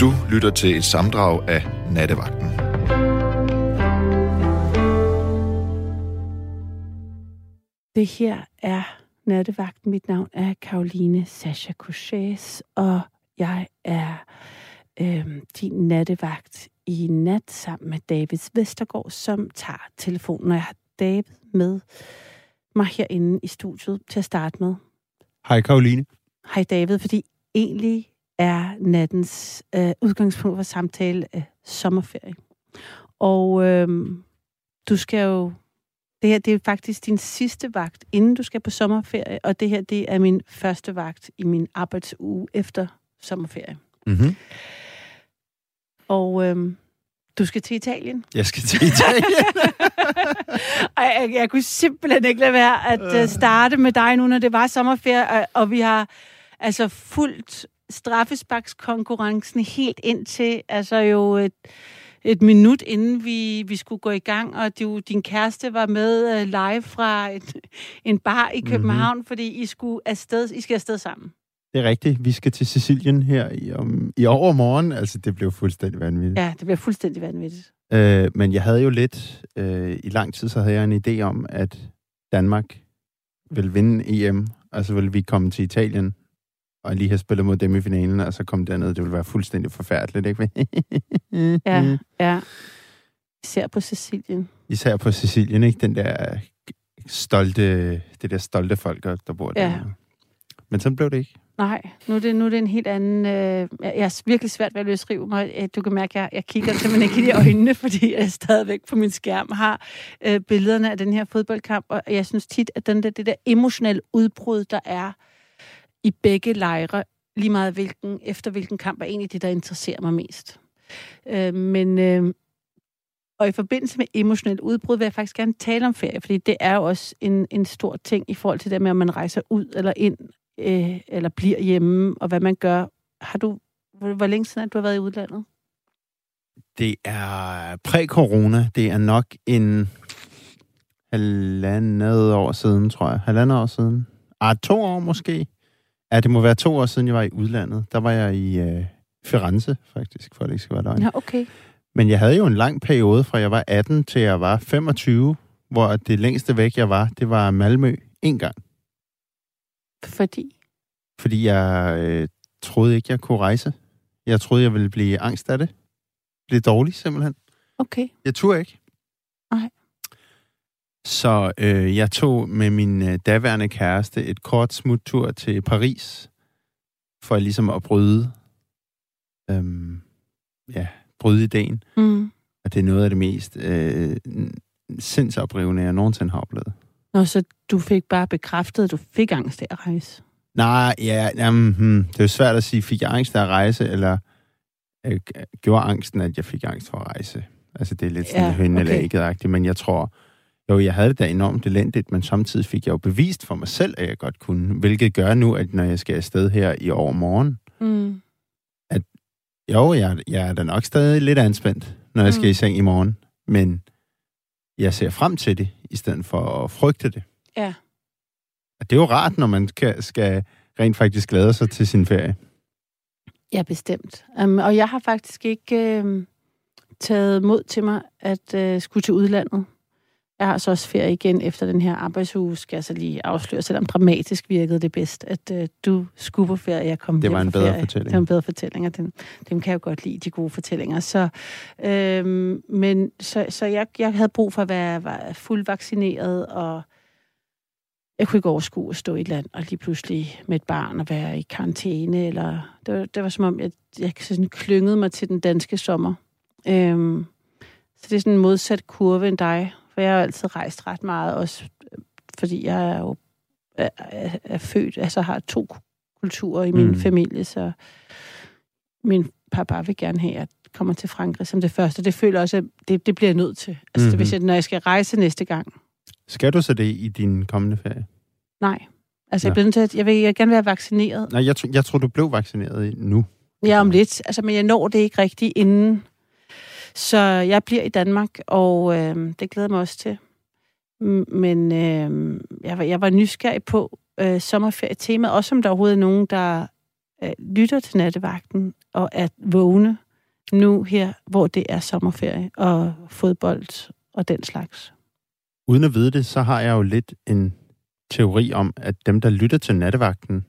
Du lytter til et samdrag af Nattevagten. Det her er Nattevagten. Mit navn er Karoline Sasha Couchés, og jeg er øh, din nattevagt i nat sammen med David Vestergaard, som tager telefonen. Og jeg har David med mig herinde i studiet til at starte med. Hej Karoline. Hej David, fordi egentlig er nattens øh, udgangspunkt for samtale øh, sommerferie. Og øh, du skal jo... Det her det er faktisk din sidste vagt, inden du skal på sommerferie, og det her det er min første vagt i min arbejdsuge efter sommerferie. Mm-hmm. Og øh, du skal til Italien. Jeg skal til Italien. Ej, jeg, jeg kunne simpelthen ikke lade være at uh, starte med dig nu, når det var sommerferie, og, og vi har altså fuldt straffesparkskonkurrencen helt ind til, altså jo et, et minut inden vi, vi skulle gå i gang, og du, din kæreste var med uh, live fra et, en bar i København, mm-hmm. fordi I skulle afsted, I skal afsted sammen. Det er rigtigt. Vi skal til Sicilien her i, om, i overmorgen. Altså, det blev fuldstændig vanvittigt. Ja, det bliver fuldstændig vanvittigt. Øh, men jeg havde jo lidt, øh, i lang tid, så havde jeg en idé om, at Danmark vil vinde EM, og så vil vi komme til Italien, og lige have spillet mod dem i finalen, og så komme derned. Det ville være fuldstændig forfærdeligt, ikke? Ja, ja. Især på Sicilien. Især på Sicilien, ikke? Den der stolte, det der stolte folk, der bor der. Ja. Men sådan blev det ikke. Nej, nu er det, nu er det en helt anden... Øh, jeg er virkelig svært ved at løsrive mig. Øh, Du kan mærke, at jeg, jeg kigger simpelthen ikke i de øjnene, fordi jeg stadigvæk på min skærm har øh, billederne af den her fodboldkamp, og jeg synes tit, at den der, det der emotionelle udbrud, der er i begge lejre, lige meget hvilken, efter hvilken kamp, er egentlig det, der interesserer mig mest. Øh, men... Øh, og i forbindelse med emotionelt udbrud vil jeg faktisk gerne tale om ferie, fordi det er jo også en, en stor ting i forhold til det med, om man rejser ud eller ind øh, eller bliver hjemme, og hvad man gør. Har du, hvor, hvor længe siden at du har været i udlandet? Det er præ-corona. Det er nok en halvandet år siden, tror jeg. Halvandet år siden. Ah, to år måske. Ja, det må være to år siden, jeg var i udlandet. Der var jeg i øh, Firenze, faktisk, for at det ikke skal være løgn. Ja, okay. Men jeg havde jo en lang periode, fra jeg var 18 til jeg var 25, hvor det længste væk, jeg var, det var Malmø en gang. Fordi? Fordi jeg øh, troede ikke, jeg kunne rejse. Jeg troede, jeg ville blive angst af det. Blive dårlig, simpelthen. Okay. Jeg turde ikke. Nej. Så øh, jeg tog med min øh, daværende kæreste et kort smuttur til Paris, for ligesom at bryde, øhm, ja, bryde ideen. Mm. Og det er noget af det mest øh, sindsoprivende, jeg nogensinde har oplevet. Nå, så du fik bare bekræftet, at du fik angst af at rejse? Nej, ja, jamen, hmm, det er jo svært at sige, fik jeg angst af at rejse, eller øh, gjorde angsten, at jeg fik angst for at rejse. Altså, det er lidt sådan Ja, ja, høn eller okay. men jeg tror, jo, jeg havde det da enormt elendigt, men samtidig fik jeg jo bevist for mig selv, at jeg godt kunne, hvilket gør nu, at når jeg skal afsted her i overmorgen, Mm. jo, jeg, jeg er da nok stadig lidt anspændt, når jeg skal Mm. i seng i morgen, men jeg ser frem til det, i stedet for at frygte det. Ja. Og det er jo rart, når man skal, skal rent faktisk glæde sig til sin ferie. Ja, bestemt. Um, og jeg har faktisk ikke uh, taget mod til mig at uh, skulle til udlandet. Jeg har så også ferie igen efter den her arbejdsuge, skal jeg så lige afsløre, selvom dramatisk virkede det bedst, at uh, du skulle på ferie, jeg kom Det var en bedre ferie. fortælling. Det var en bedre fortælling, og dem, dem kan jeg jo godt lide, de gode fortællinger. Så, øhm, men, så, så jeg, jeg havde brug for at være, være fuldt vaccineret, og jeg kunne ikke overskue at stå i et land, og lige pludselig med et barn og være i karantæne, eller det var, det var som om, jeg, jeg sådan klyngede mig til den danske sommer. Øhm, så det er sådan en modsat kurve end dig, for jeg har altid rejst ret meget, også øh, fordi jeg er jo er, er, er født, altså har to kulturer i min Mm. familie, så min pappa vil gerne have, at jeg kommer til Frankrig som det første. Det føler jeg også, at det, det bliver jeg nødt til. Altså, Mhm. mm-hmm. hvis jeg, når jeg skal rejse næste gang, Skal du så det i din kommende ferie? nej. Altså, jeg Nå. bliver nødt til at, jeg vil, jeg gerne være vaccineret. Nej, jeg, jeg tror, du blev vaccineret nu. Ja, om lidt. Altså, men jeg når det ikke rigtigt inden. Så jeg bliver i Danmark, og øh, det glæder mig også til. Men øh, jeg, var, jeg var nysgerrig på øh, sommerferie-temaet, også om der overhovedet er nogen, der øh, lytter til nattevagten og er vågne nu her, hvor det er sommerferie og fodbold og den slags. Uden at vide det, så har jeg jo lidt en teori om, at dem, der lytter til nattevagten,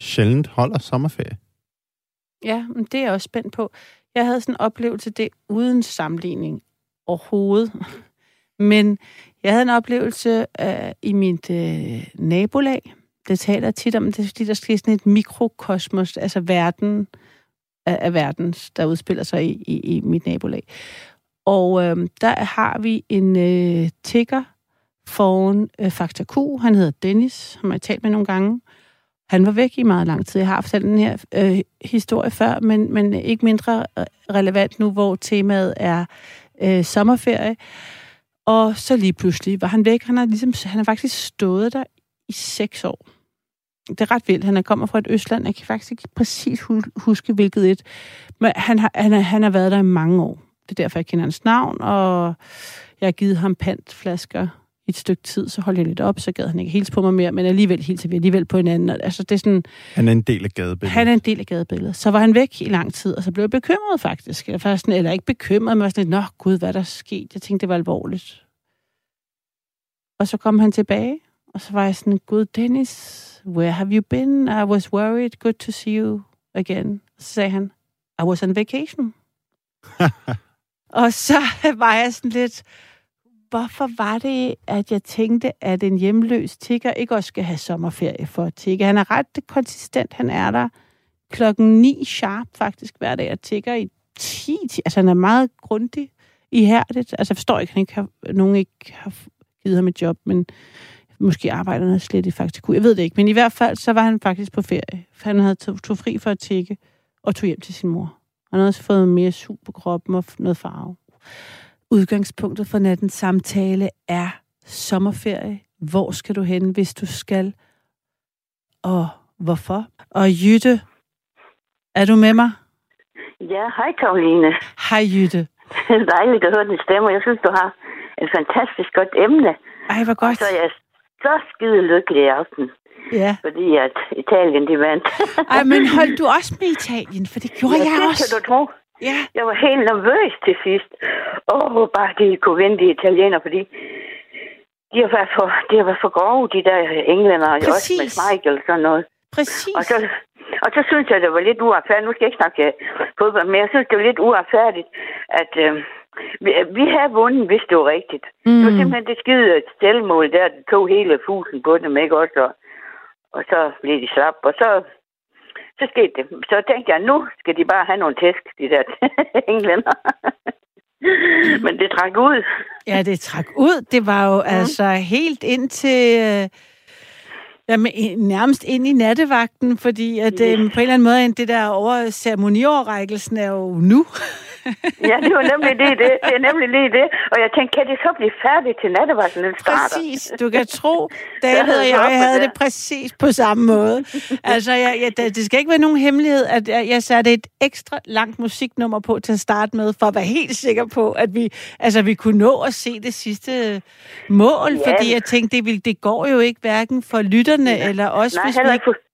sjældent holder sommerferie. Ja, men det er jeg også spændt på. Jeg havde sådan en oplevelse, det uden sammenligning overhovedet. Men jeg havde en oplevelse øh, i mit øh, nabolag. Det taler tit om, det er fordi, der sker sådan et mikrokosmos, altså verden af, af verden, der udspiller sig i, i, i mit nabolag. Og øh, der har vi en øh, tigger foran øh, Fakta Q. Han hedder Dennis, han har jeg talt med nogle gange. Han var væk i meget lang tid. Jeg har fortalt den her øh, historie før, men, men ikke mindre øh, relevant nu, hvor temaet er øh, sommerferie. Og så lige pludselig var han væk. Han har, ligesom, han har faktisk stået der i seks år. Det er ret vildt. Han er kommer fra et Østland. Jeg kan faktisk ikke præcis huske, hvilket et. Men han har, han, har, han har været der i mange år. Det er derfor, jeg kender hans navn, og jeg har givet ham pantflasker et stykke tid, så holdt jeg lidt op, så gad han ikke helt på mig mere, men alligevel helt vi alligevel på hinanden. Altså, det er sådan, han er en del af gadebilledet. Han er en del af gadebilledet. Så var han væk i lang tid, og så blev jeg bekymret faktisk. Jeg var sådan, eller ikke bekymret, men var sådan lidt, nå gud, hvad der skete? Jeg tænkte, det var alvorligt. Og så kom han tilbage, og så var jeg sådan, gud Dennis, where have you been? I was worried, good to see you again. Så sagde han, I was on vacation. og så var jeg sådan lidt, hvorfor var det, at jeg tænkte, at en hjemløs tigger ikke også skal have sommerferie for at tigge? Han er ret konsistent. Han er der klokken 9 sharp faktisk hver dag og tigger i 10. Altså han er meget grundig i hærdet. Altså jeg forstår ikke, at han ikke har, nogen ikke har givet ham et job, men måske arbejder han slet i faktisk. Jeg ved det ikke, men i hvert fald så var han faktisk på ferie. For han havde tog, tog fri for at tigge og tog hjem til sin mor. Han havde også fået mere sug på kroppen og noget farve. Udgangspunktet for nattens samtale er sommerferie. Hvor skal du hen, hvis du skal? Og hvorfor? Og Jytte, er du med mig? Ja, hej Karoline. Hej Jytte. Dejligt at høre din stemme. Jeg synes, du har et fantastisk godt emne. Ej, hvor godt. Og så er jeg så skide lykkelig i aften. Ja. Fordi at Italien, de vandt. Ej, men holdt du også med Italien? For det gjorde ja, jeg det også. kan du tro. Ja. Jeg var helt nervøs til sidst. Åh, oh, bare de kunne vinde de italiener, fordi de har været for, de har været for grove, de der englænder, Præcis. også med Michael og sådan noget. Præcis. Og så, og så synes jeg, det var lidt uretfærdigt. Nu skal jeg ikke snakke fodbold, men jeg synes, det var lidt uretfærdigt, at øh, vi, vi havde vundet, hvis det var rigtigt. Mm. Det var simpelthen det skide selvmål der, det tog hele fusen på dem, ikke også? Og, og så blev de slap, og så så skete det. Så tænkte jeg, nu skal de bare have nogle tæsk, de der englænder. Men det trak ud. Ja, det trak ud. Det var jo mm. altså helt ind til... Øh, jamen, nærmest ind i nattevagten, fordi at, yes. øh, på en eller anden måde, det der over ceremoniårrækkelsen er jo nu. ja, det var nemlig lige det. Det er nemlig lige det. Og jeg tænkte, kan det så blive færdigt til nattevagten, den starter? Præcis. Du kan tro, David og jeg havde det præcis på samme måde. Altså, jeg, jeg, det skal ikke være nogen hemmelighed, at jeg, jeg satte et ekstra langt musiknummer på til at starte med, for at være helt sikker på, at vi, altså, vi kunne nå at se det sidste mål, ja. fordi jeg tænkte, det, vil, det går jo ikke hverken for lytterne ja. eller os, Nej, hvis vi ikke...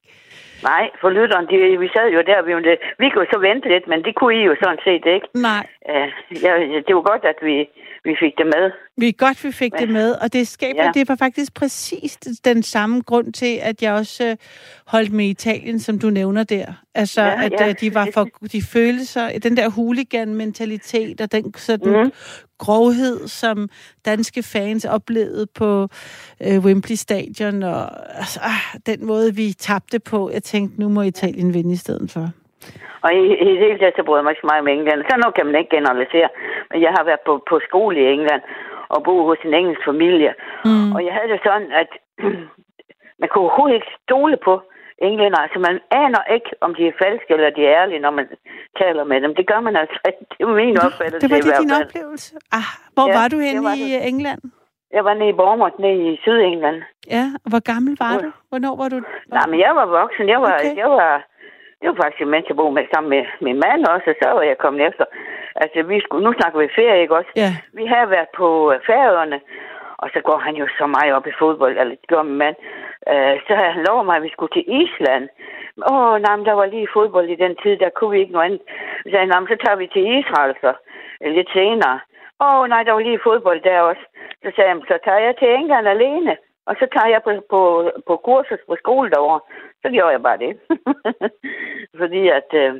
Nej, for lytteren, de, vi sad jo der, vi, vi kunne så vente lidt, men det kunne I jo sådan set ikke. Nej. Uh, ja, det var godt, at vi, vi fik det med. Vi er godt, vi fik men, det med, og det skaber, ja. det var faktisk præcis den samme grund til, at jeg også uh, holdt med Italien, som du nævner der. Altså, ja, at ja. Uh, de var for, de følte sig, den der hooligan-mentalitet, og den sådan mm grovhed, som danske fans oplevede på øh, Wembley Stadion, og altså, ah, den måde, vi tabte på. Jeg tænkte, nu må Italien vinde i stedet for. Og i, i det hele taget, så bryder jeg mig ikke så meget om England. Så noget kan man ikke generalisere. Men jeg har været på, på skole i England og boet hos en engelsk familie. Mm. Og jeg havde det sådan, at man kunne overhovedet ikke stole på englænder. Altså, man aner ikke, om de er falske eller de er ærlige, når man taler med dem. Det gør man altså ikke. Det er min opfattelse. Det var det din oplevelse? Ah, hvor ja, var du henne i det. England? Jeg var nede i Bournemouth, nede i Sydengland. Ja, og hvor gammel var du? Hvornår var du? Nej, men jeg var voksen. Jeg var, okay. jeg var, det var faktisk mens jeg boede med, sammen med min mand også, og så var jeg kommet efter. Altså, vi skulle, nu snakker vi ferie, ikke også? Ja. Vi har været på færøerne, og så går han jo så meget op i fodbold, eller det gør min mand. Øh, så havde han lovet mig, at vi skulle til Island. åh, nej, men der var lige fodbold i den tid, der kunne vi ikke noget andet. Så sagde han, så tager vi til Israel så, øh, lidt senere. Åh, nej, der var lige fodbold der også. Så sagde han, så tager jeg til England alene. Og så tager jeg på, på, på kursus på skole derovre. Så gjorde jeg bare det. Fordi at, øh,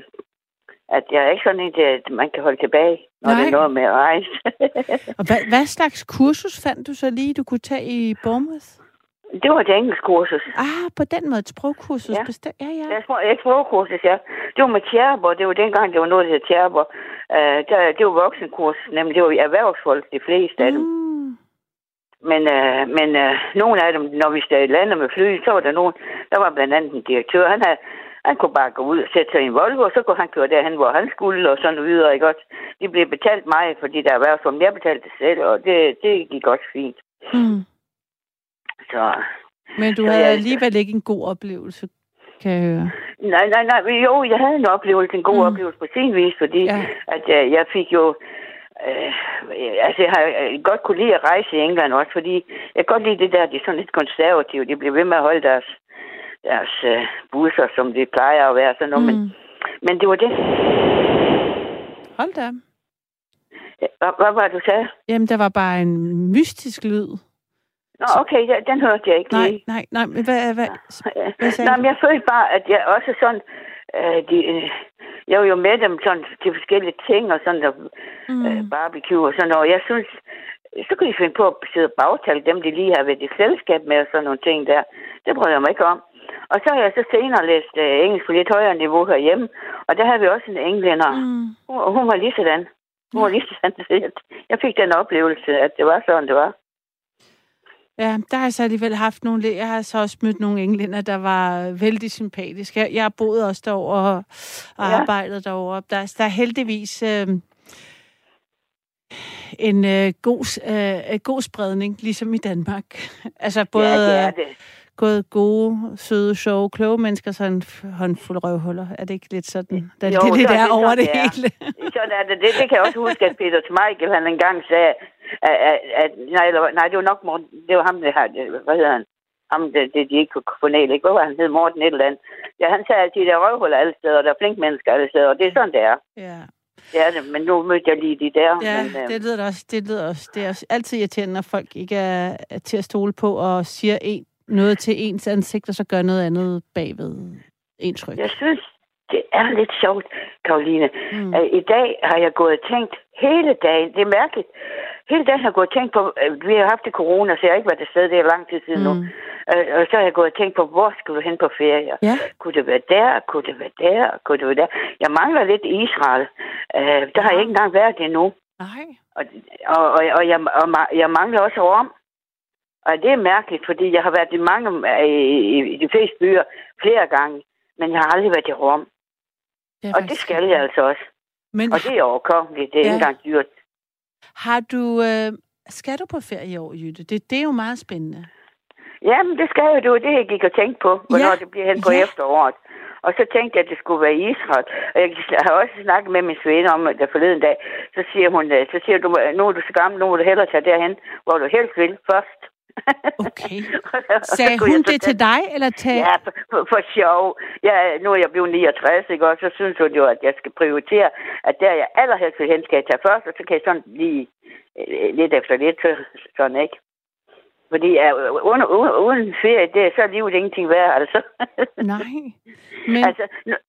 at jeg er ikke sådan en, at man kan holde tilbage, når Nej. det er noget med at rejse. og hvad, hvad slags kursus fandt du så lige, du kunne tage i Bournemouth? Det var et engelsk kursus. Ah, på den måde, et sprogkursus. Ja, bestemt. ja. ja. ja et sprogkursus, ja. Det var med Tjerber, det var dengang, det var noget, der hed Tjerber. Uh, der, det var voksenkursus, nemlig det var erhvervsfolk, de fleste af dem. Mm. Men, uh, men uh, nogle af dem, når vi stadig lander med fly, så var der nogen, der var blandt andet en direktør, han havde, han kunne bare gå ud og sætte sig i en Volvo, og så kunne han køre derhen, hvor han skulle, og sådan videre, ikke også? De blev betalt mig, fordi der var som jeg betalte det selv, og det, det gik også fint. Mm. Så, Men du havde jeg, alligevel ikke en god oplevelse, kan jeg høre. Nej, nej, nej. Jo, jeg havde en oplevelse, en god mm. oplevelse på sin vis, fordi ja. at, uh, jeg fik jo... Uh, altså, jeg har godt kunne lide at rejse i England også, fordi jeg kan godt lide det der, de er sådan lidt konservative. De bliver ved med at holde deres, deres uh, busser, som de plejer at være. Sådan noget. Mm. Men, men det var det. Hold da. Hvad, hvad var det, du sagde? Jamen, der var bare en mystisk lyd. Nå, okay, ja, den hørte jeg ikke nej, lige. Nej, nej, men hvad, hvad, ja. hvad sagde Nej, men jeg følte bare, at jeg også sådan, øh, de, øh, jeg var jo med dem sådan til forskellige ting, og sådan der, mm. øh, barbecue og sådan noget. Jeg synes, så kunne de finde på at sidde og bagtale dem, de lige har været i selskab med og sådan nogle ting der. Det bryder jeg mig ikke om. Og så har jeg så senere læst øh, engelsk på lidt højere niveau herhjemme, og der har vi også en englænder. Mm. Hun, hun var lige sådan. Hun var lige sådan. Jeg fik den oplevelse, at det var sådan, det var. Ja, der har jeg så alligevel haft nogle... Jeg har så også mødt nogle englænder, der var vældig sympatiske. Jeg, jeg har boet også derovre og, og ja. arbejdet derovre. Der, der er heldigvis øh, en øh, god, øh, god spredning, ligesom i Danmark. altså både... Ja, det er det gået gode, søde, sjove, kloge mennesker, så en håndfuld røvhuller. Er det ikke lidt sådan? Der, jo, det, det, det er over det, det hele. sådan er det. det. Det kan jeg også huske, at Peter Schmeichel, han engang sagde, at, at, at nej, nej, det var nok Morten, det var ham, det her, hvad hedder han? Ham, det, det de ikke kunne få næle, ikke? Var han hed? Morten et eller andet. Ja, han sagde altid, at der er røvhuller alle steder, og der er flink mennesker alle steder, og det er sådan, det er. Ja. Det er det, men nu mødte jeg lige de der. Ja, men, øh... det lyder også. Det lyder også. Det er også altid irriterende, når folk ikke er, er til at stole på og siger en noget til ens ansigt, og så gør noget andet bagved ens ryg. Jeg synes, det er lidt sjovt, Karoline. Mm. I dag har jeg gået og tænkt hele dagen. Det er mærkeligt. Hele dagen har jeg gået og tænkt på, vi har haft det corona, så jeg har ikke været sted, det er lang tid siden mm. nu. Øh, og så har jeg gået og tænkt på, hvor skulle du hen på ferie? Ja. Kunne det være der? Kunne det være der? Kunne det være der? Jeg mangler lidt Israel. Uh, der har jeg ikke engang været endnu. Nej. Og, og, og, og, jeg, og jeg mangler også Rom. Og det er mærkeligt, fordi jeg har været i mange i, i, de fleste byer flere gange, men jeg har aldrig været i Rom. Det og det skal jeg altså også. Men... Og det er overkommeligt. Det er ja. ikke engang dyrt. Har du... Øh... Skal du på ferie i år, Jytte? Det, det er jo meget spændende. Jamen, det skal jo. Det var det, jeg gik og tænkte på, hvornår ja. det bliver hen på ja. efteråret. Og så tænkte jeg, at det skulle være Israel. Og jeg har også snakket med min svinde om det forleden dag. Så siger hun, øh, så siger du, nu er du så gammel, nu må du hellere tage derhen, hvor du helst vil først. Okay. Sagde hun det til dig, eller til... Ja, for, for, for sjov. Ja, nu er jeg blevet 69, ikke? og så synes hun jo, at jeg skal prioritere, at der jeg allerhelst vil hen, skal jeg tage først, og så kan jeg sådan lige øh, lidt efter lidt, sådan, ikke? Fordi ja, uden, uden, uden ferie, det er så livet ingenting værd, altså. Nej. Men... altså,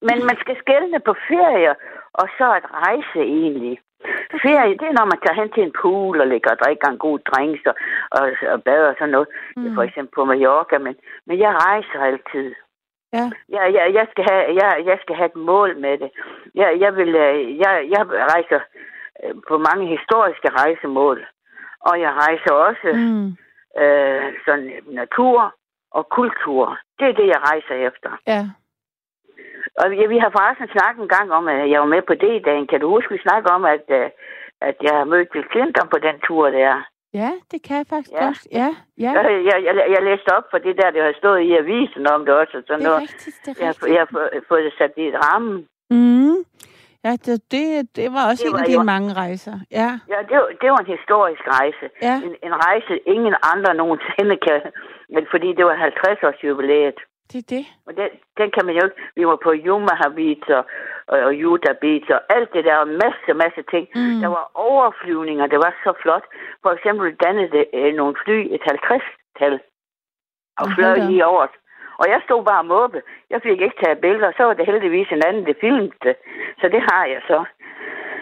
men man skal skælne på ferie, og så at rejse egentlig. Ferie, det er, når man tager hen til en pool og ligger og drikker en god drinks og, og, og bader og sådan noget. Mm. For eksempel på Mallorca, men, men jeg rejser altid. Ja. Jeg, jeg, jeg, skal have, jeg, jeg skal have et mål med det. Jeg, jeg, vil, øh, jeg, jeg rejser øh, på mange historiske rejsemål. Og jeg rejser også mm. øh, sådan natur og kultur. Det er det, jeg rejser efter. Ja. Og ja, vi har forresten snakket en gang om, at jeg var med på det i dagen. Kan du huske, vi snakker om, at, øh, at jeg har mødt Bill Clinton på den tur der? Ja, det kan jeg faktisk ja. godt. Ja, ja. Jeg, jeg, jeg, jeg læste op for det der, det har stået i avisen om det også. Sådan det er rigtigt, det er rigtigt. Jeg, jeg har fået det sat i et ramme. Mm. Ja, det, det, det var også det en var, af dine mange rejser. Ja, ja det, var, det var en historisk rejse. Ja. En, en rejse, ingen andre nogensinde kan... Men fordi det var 50 års jubilæet. Det er det. Og den, den kan man jo ikke. Vi var på Jumaha Beach og, og, og Utah Beach og alt det der, og masse, masse ting. Mm. Der var overflyvninger, det var så flot. For eksempel dannede det øh, nogle fly, et 50-tal, og fløj da. lige over os. Og jeg stod bare og måbe. Jeg fik ikke taget billeder, så var det heldigvis en anden, det filmede det. Så det har jeg så.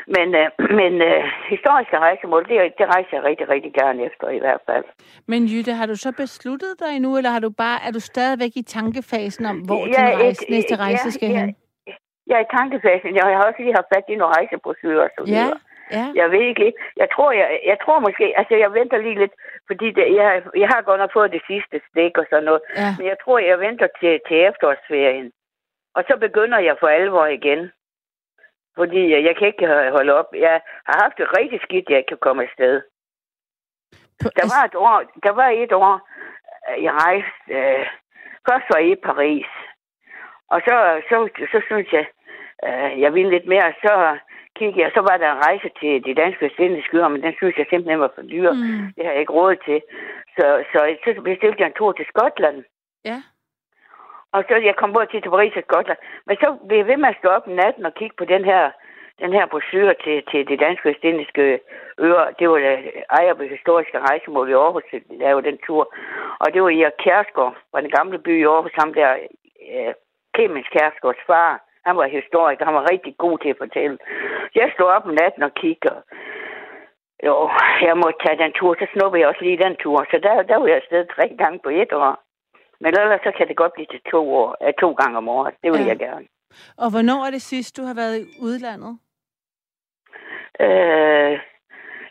Men, øh, men øh, historiske rejsemål, det, det rejser jeg rigtig, rigtig gerne efter i hvert fald. Men Jytte, har du så besluttet dig nu, eller har du bare, er du stadigvæk i tankefasen om, hvor Ja, din et- rejse, næste rejse ja, skal ja. hen? Jeg er i tankefasen. Jeg har også lige haft fat i nogle rejsebrosyrer og så Ja, videre. ja. Jeg ved ikke lige. Jeg tror, jeg, jeg tror måske, altså jeg venter lige lidt, fordi det, jeg, jeg har godt nok fået det sidste stik og sådan noget. ja. Men jeg tror, jeg venter til, til efterårsferien. Og så begynder jeg for alvor igen. Fordi øh, jeg kan ikke holde op. Jeg har haft det rigtig skidt, jeg kan komme afsted. På, Der var et år, der var et år, øh, jeg rejste, øh, først var jeg i Paris. Og så, så, så synes jeg, øh, jeg ville lidt mere, så kiggede jeg, så var der en rejse til de danske øer, men den synes jeg simpelthen var for dyr. Mm. mm, Det har jeg ikke råd til. Så, så, så bestilte jeg en tur til Skotland. ja. Og så jeg kom både til til Paris og Skotland. Men så blev jeg ved med at stå op natten og kigge på den her, den her brochure til, til de danske østindiske øer. Det var der ejer på historiske rejsemål i Aarhus, der lavede den tur. Og det var i Kjærsgaard, fra den gamle by i Aarhus, ham der, øh, Clemens Kjærsgaards far. Han var historiker, han var rigtig god til at fortælle. Så jeg stod op om natten og kiggede, jo, jeg må tage den tur, så snuppede jeg også lige den tur. Så der, der var jeg afsted tre gange på et år. Men ellers så kan det godt blive til to, år, øh, to gange om året. Det vil Ja. jeg gerne. Og hvornår er det sidst, du har været i udlandet? Øh,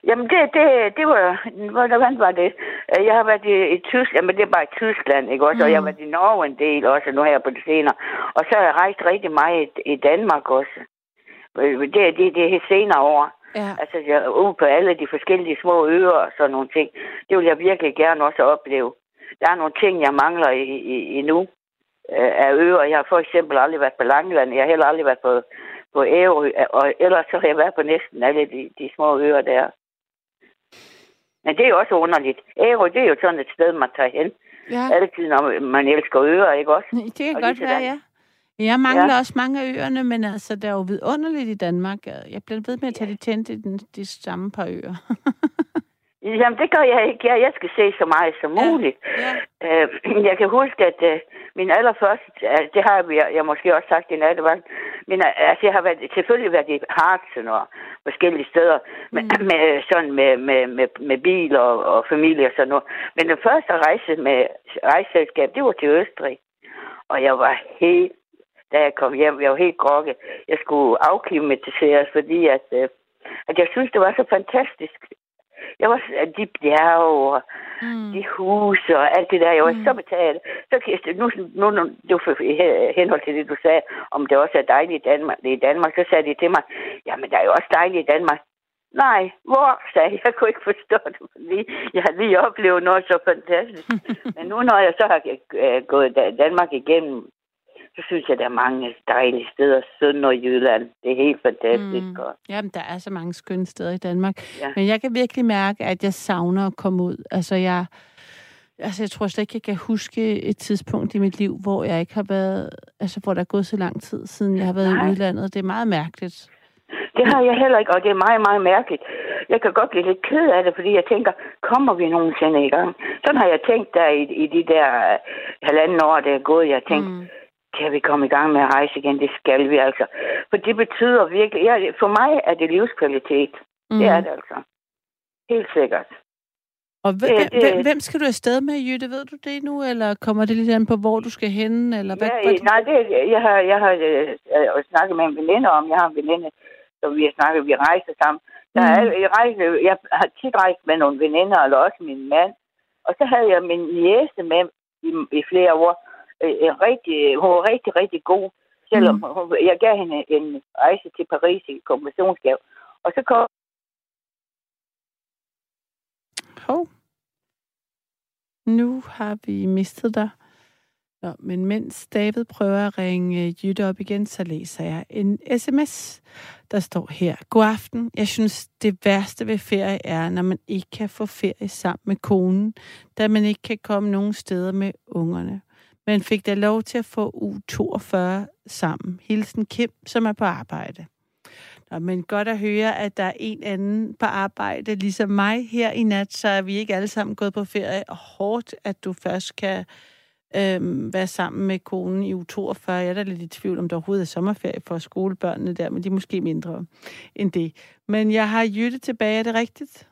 jamen, det, det, det var... Hvordan var det? Øh, Jeg har været i, i Tyskland, men det er bare i Tyskland, ikke også? Mm. Og jeg har Mm. været i Norge en del også, nu her på det senere. Og så har jeg rejst rigtig meget i, i Danmark også. Øh, Det, det, det er senere år. Ja. Altså, jeg er ude på alle de forskellige små øer og sådan nogle ting. Det vil jeg virkelig gerne også opleve. Der er nogle ting, jeg mangler i, i, endnu øh, af øer. Jeg har for eksempel aldrig været på Langeland. Jeg har heller aldrig været på, på Ærø. Og ellers så har jeg været på næsten alle de, de små øer der. Men det er jo også underligt. Ærø, det er jo sådan et sted, man tager hen. ja. Altid, når man elsker øer, ikke også? Det kan Og godt være, ja. Jeg mangler Ja. også mange af øerne, men altså, det er jo vidunderligt i Danmark. Jeg bliver ved med at tage det tændt i den, de samme par øer. Jamen, det gør jeg ikke. Jeg, jeg skal se så meget som muligt. ja. Øh, jeg kan huske, at øh, min allerførste, det har jeg, jeg måske også sagt i nattevagt, men altså, jeg har været, selvfølgelig været i Hartsen og forskellige steder, med, Mm. med, sådan med, med, med, med bil og, og familie og sådan noget. Men den første rejse med rejseselskab, det var til Østrig. Og jeg var helt, da jeg kom hjem, jeg var helt grogge. Jeg skulle afklimatiseres, fordi at, øh, at jeg synes, det var så fantastisk. Jeg var de bjerge og Mm. de huse og alt det der, jeg var Mm. så betalt. Så jeg, nu, nu, nu, det var henhold til det, du sagde, om det også er dejligt i Danmark, i Danmark, så sagde de til mig, jamen der er jo også dejligt i Danmark. Nej, hvor, sagde jeg. Jeg kunne ikke forstå det, fordi jeg har lige oplevet noget så fantastisk. Men nu, når jeg så har øh, gået Da- Danmark igennem, så synes jeg, der er mange dejlige steder. Sønder og Jylland, det er helt fantastisk. Mm. Og, Jamen, der er så mange skønne steder i Danmark. Ja. Men jeg kan virkelig mærke, at jeg savner at komme ud. Altså, jeg, altså, jeg tror slet ikke, jeg kan huske et tidspunkt i mit liv, hvor jeg ikke har været... Altså, hvor der er gået så lang tid, siden jeg har været Nej. i udlandet. Det er meget mærkeligt. Det har jeg heller ikke, og det er meget, meget mærkeligt. Jeg kan godt blive lidt ked af det, fordi jeg tænker, kommer vi nogensinde i gang? Sådan har jeg tænkt der i, i de der uh, halvanden år, der er gået. Jeg har tænkt, mm. Mm. kan vi komme i gang med at rejse igen? Det skal vi altså. For det betyder virkelig, ja, for mig er det livskvalitet. Mm. Det er det altså. Helt sikkert. Og hvem, Det- det- hvem, hvem skal du afsted med, Jytte? Ved du det nu? Eller kommer det lidt an på, hvor du skal hen? Eller hvad, Ja, hvad, nej, det, jeg har, jeg har øh, øh, snakket med en veninde om. Jeg har en veninde, som vi har snakket, vi rejser sammen. Der er, Mm. jeg, rejser, jeg har tit rejst med nogle veninder, eller også min mand. Og så havde jeg min niece med i, i flere år. Øh, øh, rigtig, hun var rigtig, rigtig god. Selvom Mm. hun, jeg gav hende en rejse til Paris i kompensationsgave. Og så kom Hov. Nu har vi mistet dig. Nå, men mens David prøver at ringe Jytte op igen, så læser jeg en sms, der står her. God aften. Jeg synes, det værste ved ferie er, når man ikke kan få ferie sammen med konen, da man ikke kan komme nogen steder med ungerne men fik da lov til at få u 42 sammen. Hilsen Kim, som er på arbejde. Nå, men godt at høre, at der er en anden på arbejde, ligesom mig her i nat, så er vi ikke alle sammen gået på ferie. Og hårdt, at du først kan øhm, være sammen med konen i u 42. Jeg er da lidt i tvivl, om der overhovedet er sommerferie for skolebørnene der, men de er måske mindre end det. Men jeg har Jytte tilbage, er det rigtigt?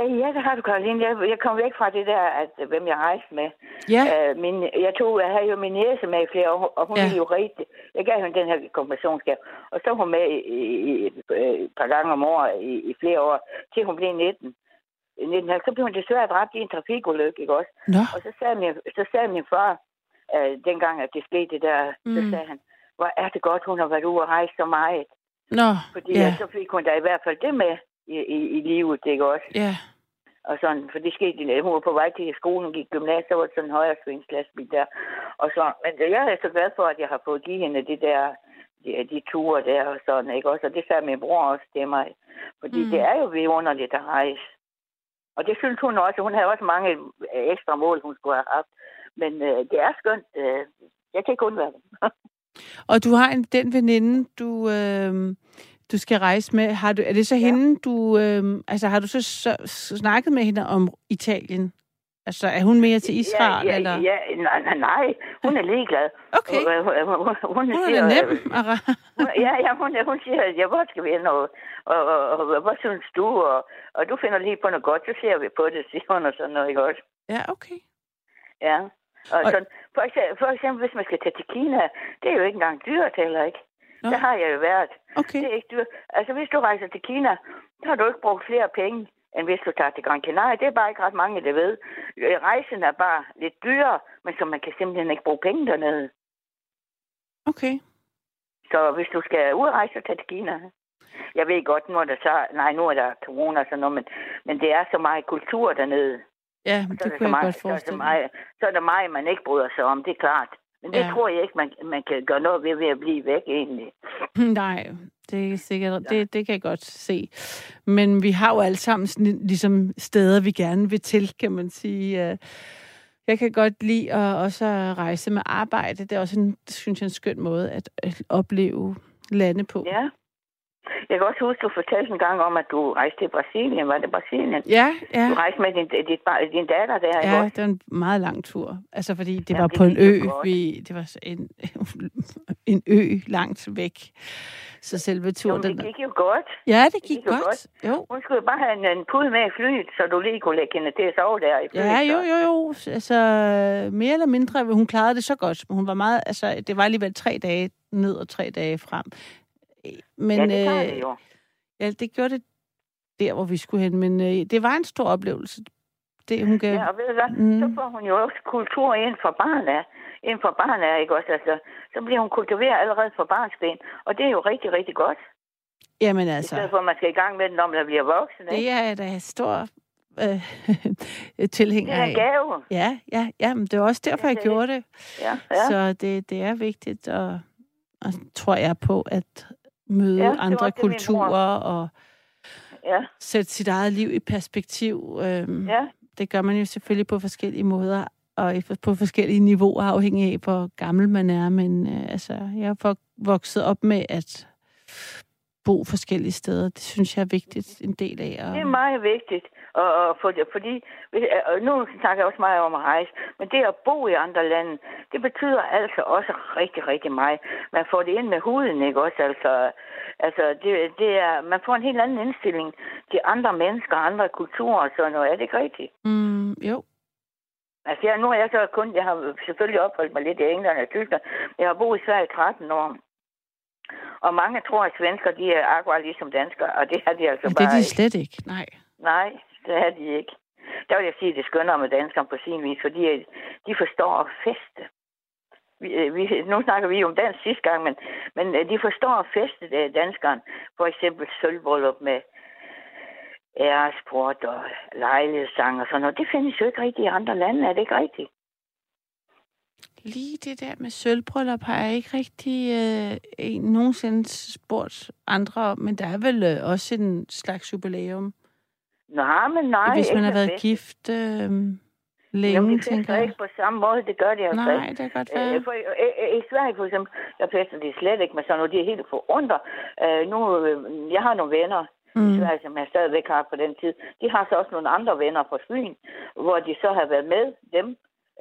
Øh, Ja, det har du, Karoline. Jeg, jeg kom væk fra det der, at hvem jeg rejste med. Ja, Uh, min, jeg, tog, jeg havde jo min næse med i flere år, og hun Ja. ja. jo rigtig... Jeg gav hende den her konfirmationsgave, og så var hun med i, i, i, et par gange om året i, i flere år, til hun blev 19. 19 så blev hun desværre dræbt i en trafikulykke, ikke også? nå, Og så sagde min, så sagde min far, uh, dengang at det skete det der, mm. så sagde han, hvor er det godt, hun har været ude og rejse så meget. nå, Fordi ja, ja. så fik hun da i hvert fald det med i, i, i livet, ikke også? ja, Og sådan, for det skete, i- hun var på vej til skolen, gik gymnasiet, så var det sådan en højre svingslastbil der. Og så, men jeg er så glad for, at jeg har fået givet hende det der, de, de ture der og sådan, ikke også? Og det sagde min bror også til mig. Fordi Mm. mm. det er jo vidunderligt at rejse. Og det synes hun også. Hun havde også mange øh, ekstra mål, hun skulle have haft. Men øh, det er skønt. Øh, jeg kan ikke undvære det. Og du har en, den veninde, du, øh, du skal rejse med. Har du, er det så Ja. hende, du... Øh, altså, har du så, så snakket med hende om Italien? Altså, er hun mere til Israel, ja, ja, eller? Ja, nej, nej, nej, hun er ligeglad. Okay, Hun, hun, hun, hun, er nem. øh, Hun- Ja, ja hun, hun siger, jeg hvor skal vi hen, og, og, og, og, hvad synes du? Og, og du finder lige på noget godt, så ser vi på det, siger hun, og sådan noget, ikke også? Ja, okay. Ja. Og, Og- og sådan, for, eksempel, for eksempel, hvis man skal tage til Kina, det er jo ikke engang dyrt heller, ikke? Nå. Der har jeg jo været. Okay. Det er ikke dyrt. Altså, hvis du rejser til Kina, så har du ikke brugt flere penge, end hvis du tager til Gran Canaria. Det er bare ikke ret mange, der ved. Øh, Rejsen er bare lidt dyrere, men så man kan simpelthen ikke bruge penge dernede. Okay. Så hvis du skal udrejse, så tag til Kina. Jeg ved godt, nu er der så, nej, nu er der corona og sådan noget, men, men det er så meget kultur dernede. Ja, Så det er kunne så jeg meget, godt så, er der forestille meget, så er der meget, man ikke bryder sig om, det er klart. Men det Ja. tror jeg ikke, man, man kan gøre noget ved, ved at blive væk egentlig. Nej, det er sikkert, det, det kan jeg godt se. Men vi har jo alle sammen sådan, ligesom steder, vi gerne vil til, kan man sige. Øh, Jeg kan godt lide at også rejse med arbejde. Det er også en, synes jeg, en skøn måde at, at opleve lande på. Ja. Jeg kan også huske, du fortalte en gang om, at du rejste til Brasilien. Var det Brasilien? Ja, ja. Du rejste med din, dit, din datter der, ikke Ja, også? det var en meget lang tur. Altså, fordi det Ja, var det på en gik ø. Vi, det var en, en ø langt væk. Så selve turen... det gik jo godt. Ja, det gik gik jo godt. Jo. Hun skulle jo bare have en, en pude med i flyet, så du lige kunne lægge hende til at sove der i flyet. Ja, jo, jo, jo. Altså, mere eller mindre, hun klarede det så godt. Men hun var meget, altså, det var alligevel tre dage ned og tre dage frem. Men, ja, det tager øh, det jo. ja, det gjorde det der, hvor vi skulle hen. Men øh, det var en stor oplevelse. Det, hun gav... Ja, og ved du hvad, Mm. så får hun jo også kultur ind for barn af. Ind for barn af, ikke også? Altså, så bliver hun kultiveret allerede for barnsben. Og det er jo rigtig, rigtig godt. Jamen I altså, stedet for, at man skal i gang med den, når man bliver voksen. Ikke? det er da stor øh, tilhænger Det er en af. gave. Ja, ja, ja, men det er også derfor, Ja, jeg det er gjorde det. Ja, ja. Så det, det er vigtigt, og, og tror jeg på at møde Ja, andre kulturer og ja, sætte sit eget liv i perspektiv. Øhm, ja. Det gør man jo selvfølgelig på forskellige måder, og på forskellige niveauer, afhængig af, hvor gammel man er. Men øh, altså, jeg er vok- vokset op med at bo forskellige steder. Det synes jeg er vigtigt, en del af. Det er Og, meget vigtigt. Og, og for, fordi, og nu snakker jeg også meget om at rejse, men det at bo i andre lande, det betyder altså også rigtig, rigtig meget. Man får det ind med huden, ikke også? Altså, altså det, det er, man får en helt anden indstilling til andre mennesker, andre kulturer og sådan noget. Er det ikke rigtigt? mm, jo, Altså, jeg, nu er jeg så kun, jeg har selvfølgelig opholdt mig lidt i England og Tyskland. Jeg har boet i Sverige i 13 år. Og mange tror, at svensker, de er akkurat ligesom danskere, og det er de altså men det bare er de slet ikke. Nej. Nej, det er de ikke. Der vil jeg sige, at det skønner med danskere på sin vis, fordi øh, de forstår at feste. Vi, øh, vi, nu snakker vi jo om dans sidste gang, men, men øh, de forstår at feste, danskeren. For eksempel sølvbrøllup med æresport og lejlighedssang og sådan noget. Det findes jo ikke rigtigt i andre lande, er det ikke rigtigt? Lige det der med sølvbryllup har jeg ikke rigtig øh, nogensinde spurgt andre om, men der er vel øh, også en slags jubilæum, Nej, men nej. hvis man har været gift. Øh, længe, Jamen, de tænker jeg. ikke på samme måde, det gør de altså Nej, det kan godt Øh, være. for, øh, øh, I Sverige for eksempel, der fester de slet ikke med sådan noget. De er helt forundret. Øh, nu, øh, jeg har nogle venner mm. i Mm. Sverige, som jeg stadigvæk har på den tid. De har så også nogle andre venner fra Fyn, hvor de så har været med dem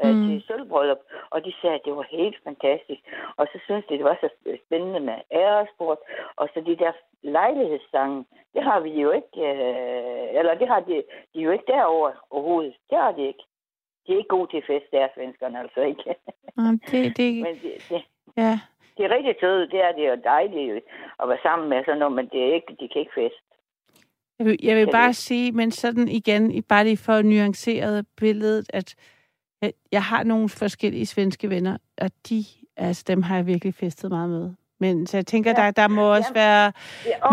øh, Mm. til sølvbryllup, og de sagde, at det var helt fantastisk. Og så synes de, det var så spændende med æresport, og så de der lejlighedssange, det har vi jo ikke, øh, eller det har de, de er jo ikke derovre overhovedet. Det har de ikke. De er ikke gode til fest, der svenskerne altså ikke. Jamen, det, det, Men det, det, ja. det er rigtig søde, det er det jo dejligt at være sammen med sådan noget, men det er ikke, de kan ikke fest. Jeg vil, jeg vil bare sige, men sådan igen, i- bare lige for at nuancere billedet, at jeg, jeg har nogle forskellige svenske venner, og de, altså dem har jeg virkelig festet meget med. Men så jeg tænker, Ja. der, der må også Ja. være...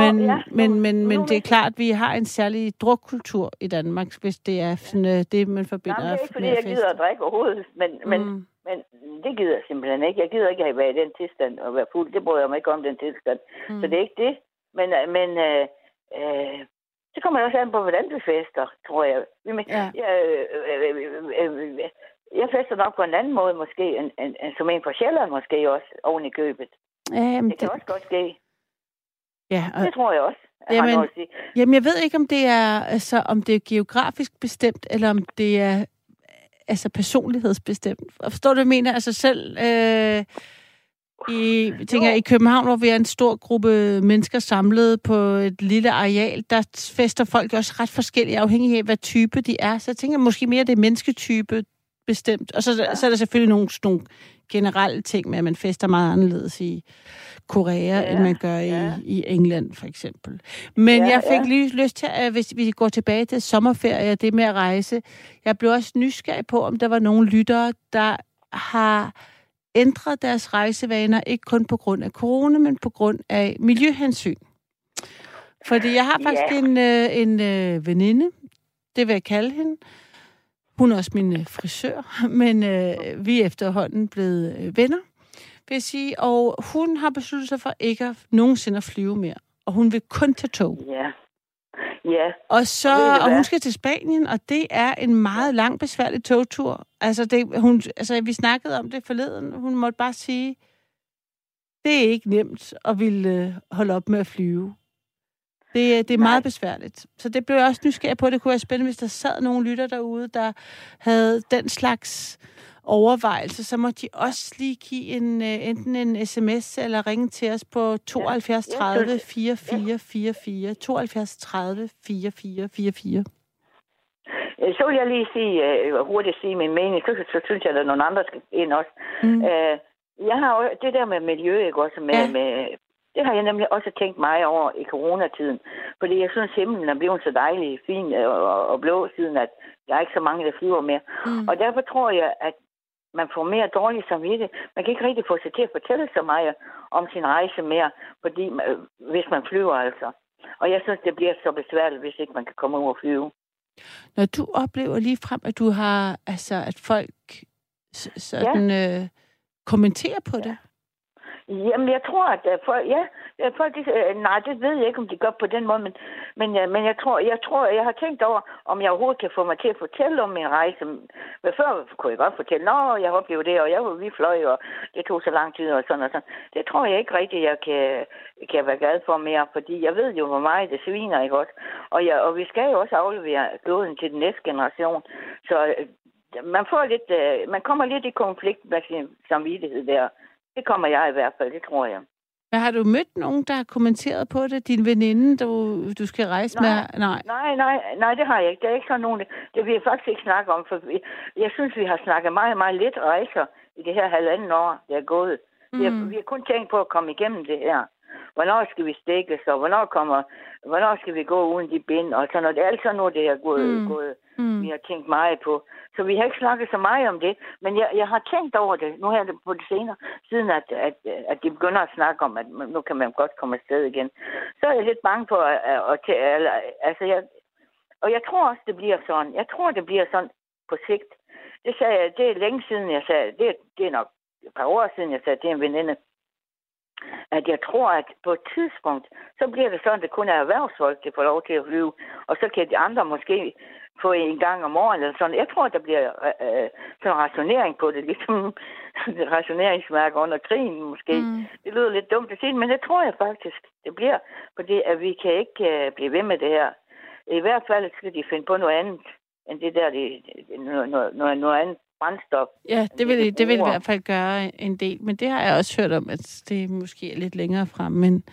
Men, ja, men, men, men det er klart, at vi har en særlig drukkultur i Danmark, hvis det er sådan, øh, det, man forbinder Jamen, det er ikke, fordi jeg gider at drikke overhovedet, men, men, Mm. men det gider jeg simpelthen ikke. Jeg gider ikke at være i den tilstand og være fuld. Det bryder jeg mig ikke om, den tilstand. Mm. Så det er ikke det. Men, øh, men øh, øh, så kommer det også an på, hvordan du fester, tror jeg. Vi- Men, Ja. jeg, øh, øh, øh, øh, jeg fester nok på en anden måde måske, end, end, end som en fra Sjælland måske også, oven i købet. Ja, jamen, Det kan det, også godt ske. ja, og, Det tror jeg også. Jeg Jamen. Jamen, jeg ved ikke, om det er, altså, om det er geografisk bestemt, eller om det er altså, personlighedsbestemt. Forstår du, hvad jeg mener? Altså selv øh, i, tænker, Jo. i København, hvor vi er en stor gruppe mennesker samlet på et lille areal, der fester folk også ret forskellige, afhængig af, hvad type de er. Så jeg tænker måske mere, det er mennesketype bestemt. Og så, ja. så er der selvfølgelig nogle, nogle generelle ting med, at man fester meget anderledes i Korea, ja, end man gør i, ja. i England, for eksempel. Men Ja, jeg fik ja. lige lyst til, at hvis vi går tilbage til sommerferie, det med at rejse, jeg blev også nysgerrig på, om der var nogle lyttere, der har ændret deres rejsevaner, ikke kun på grund af corona, men på grund af miljøhensyn. Fordi jeg har faktisk Ja. en, øh, en øh, veninde, det vil jeg kalde hende. Hun er også min øh, frisør, men øh, vi er efterhånden blevet øh, venner, vil jeg sige. Og hun har besluttet sig for ikke at nogensinde at flyve mere. Og hun vil kun tage tog. Ja. Ja. Og så, Og og hun skal til Spanien, og det er en meget lang, besværlig togtur. Altså, det, hun, altså, vi snakkede om det forleden. Hun måtte bare sige, det er ikke nemt at ville øh, holde op med at flyve. Det, er- det er Nej. meget besværligt. Så det blev jeg også nysgerrig på. Det kunne være spændende, hvis der sad nogle lytter derude, der havde den slags overvejelser, så må de også lige give en, øh, enten en sms eller ringe til os på 72 jeg 30 synes- 44 44. 72 30 44 44. Øh, Så vil jeg lige sige, øh, hurtigt sige min mening, så, så synes jeg, at der er nogle andre skal ind også. Mm. Øh, jeg har jo det der med miljø, ikke også med, ja. med, det har jeg nemlig også tænkt meget over i coronatiden. Fordi jeg synes, himlen er blevet så dejlig, fin øh, og, og blå, siden at der er ikke så mange, der flyver mere. Mm. Og derfor tror jeg, at man får mere dårlig samvittighed. Man kan ikke rigtig få sig til at fortælle så meget om sin rejse mere, fordi øh, hvis man flyver altså. Og jeg synes, det bliver så besværligt, hvis ikke man kan komme ud og flyve. Når du oplever lige frem, at du har, altså, at folk sådan, ja. øh, kommenterer på det. Jamen, jeg tror, at øh, folk, ja, øh, folk, de, øh, nej, det ved jeg ikke, om de gør på den måde, men, men, men jeg tror, jeg tror, jeg har tænkt over, om jeg overhovedet kan få mig til at fortælle om min rejse. Men før kunne jeg godt fortælle, nå, jeg oplevede det, og jeg var vi fløj, og det tog så lang tid, og sådan og sådan. Det tror jeg ikke rigtigt, jeg kan, kan være glad for mere, fordi jeg ved jo, hvor meget det sviner, ikke også? Og, jeg, og vi skal jo også aflevere kloden til den næste generation, så man får lidt, man kommer lidt i konflikt med sin samvittighed der. Det kommer jeg i hvert fald, det tror jeg. Men har du mødt nogen, der har kommenteret på det? Din veninde, du, du skal rejse Nej. med? Nej. Nej, nej, nej, det har jeg ikke. Det er ikke sådan nogen, det, vil jeg faktisk ikke snakke om, for vi, jeg synes, vi har snakket meget, meget lidt rejser i det her halvanden år, det er gået. Mm. Vi, har, Mm. vi har kun tænkt på at komme igennem det her. Hvornår skal vi stikkes, og hvornår, kommer, hvornår skal vi gå uden de bind, og sådan noget. Det er alt sådan noget, det er gået, Mm. gået, Mm. vi har tænkt meget på. Så vi har ikke snakket så meget om det, men jeg, jeg har tænkt over det, nu her på det senere, siden at, at, at de begynder at snakke om, at nu kan man godt komme afsted igen. Så er jeg lidt bange for, at, at, at, at altså jeg, og jeg tror også, det bliver sådan. Jeg tror, det bliver sådan på sigt. Det sagde jeg, det er længe siden, jeg sagde, det, det er nok et par år siden, jeg sagde til en veninde, at jeg tror, at på et tidspunkt, så bliver det sådan, at det kun er erhvervsfolk, der får lov til at flyve, og så kan de andre måske få en gang om året eller sådan. Jeg tror, der bliver øh, øh sådan rationering på det, ligesom rationeringsmærke under krigen måske. Mm. Det lyder lidt dumt at sige, men det tror jeg faktisk, det bliver, fordi at vi kan ikke uh, blive ved med det her. I hvert fald skal de finde på noget andet, end det der, det, noget, noget, noget andet brændstof. Ja, det vil, det, det vil i hvert fald gøre en del, men det har jeg også hørt om, at det måske er lidt længere frem, men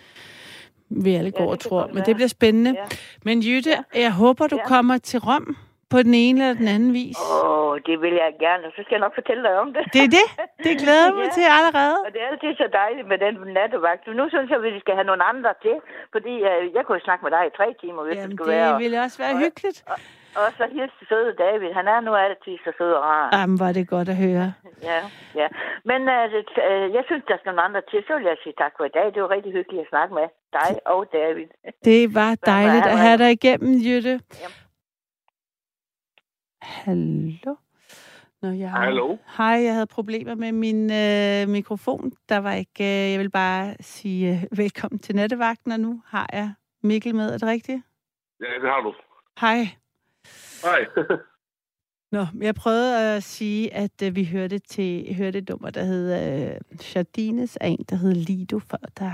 vi alle går ja, og tror. Men det bliver spændende. Ja. Men Jytte, ja. jeg håber, du ja. kommer til Rom på den ene eller den anden vis. Åh, oh, det vil jeg gerne, og så skal jeg nok fortælle dig om det. Det er det. Det glæder jeg mig ja. til allerede. Og det er altid så dejligt med den nattevagt. Nu synes jeg, at vi skal have nogle andre til, fordi uh, jeg kunne snakke med dig i tre timer, hvis Jamen, det skulle det være. det ville også være og, hyggeligt. Og, og så hilse til søde David. Han er nu altid så sød og rar. Jamen, var det godt at høre. ja, ja. Men uh, det, uh, jeg synes, der skal nogle andre til. Så vil jeg sige tak for i dag. Det var rigtig hyggeligt at snakke med dig og David. Det var dejligt at have dig igennem, Jytte. Jamen. Hallo? Nå, jeg... Hallo? Hej, jeg havde problemer med min øh, mikrofon. Der var ikke... Øh, jeg vil bare sige øh, velkommen til nattevagten, og nu har jeg Mikkel med. Er det rigtigt? Ja, det har du. Hej. Hej. Nå, jeg prøvede at sige, at øh, vi hørte til hørte et nummer, der hed øh, Jardines af en, der hed Lido, for der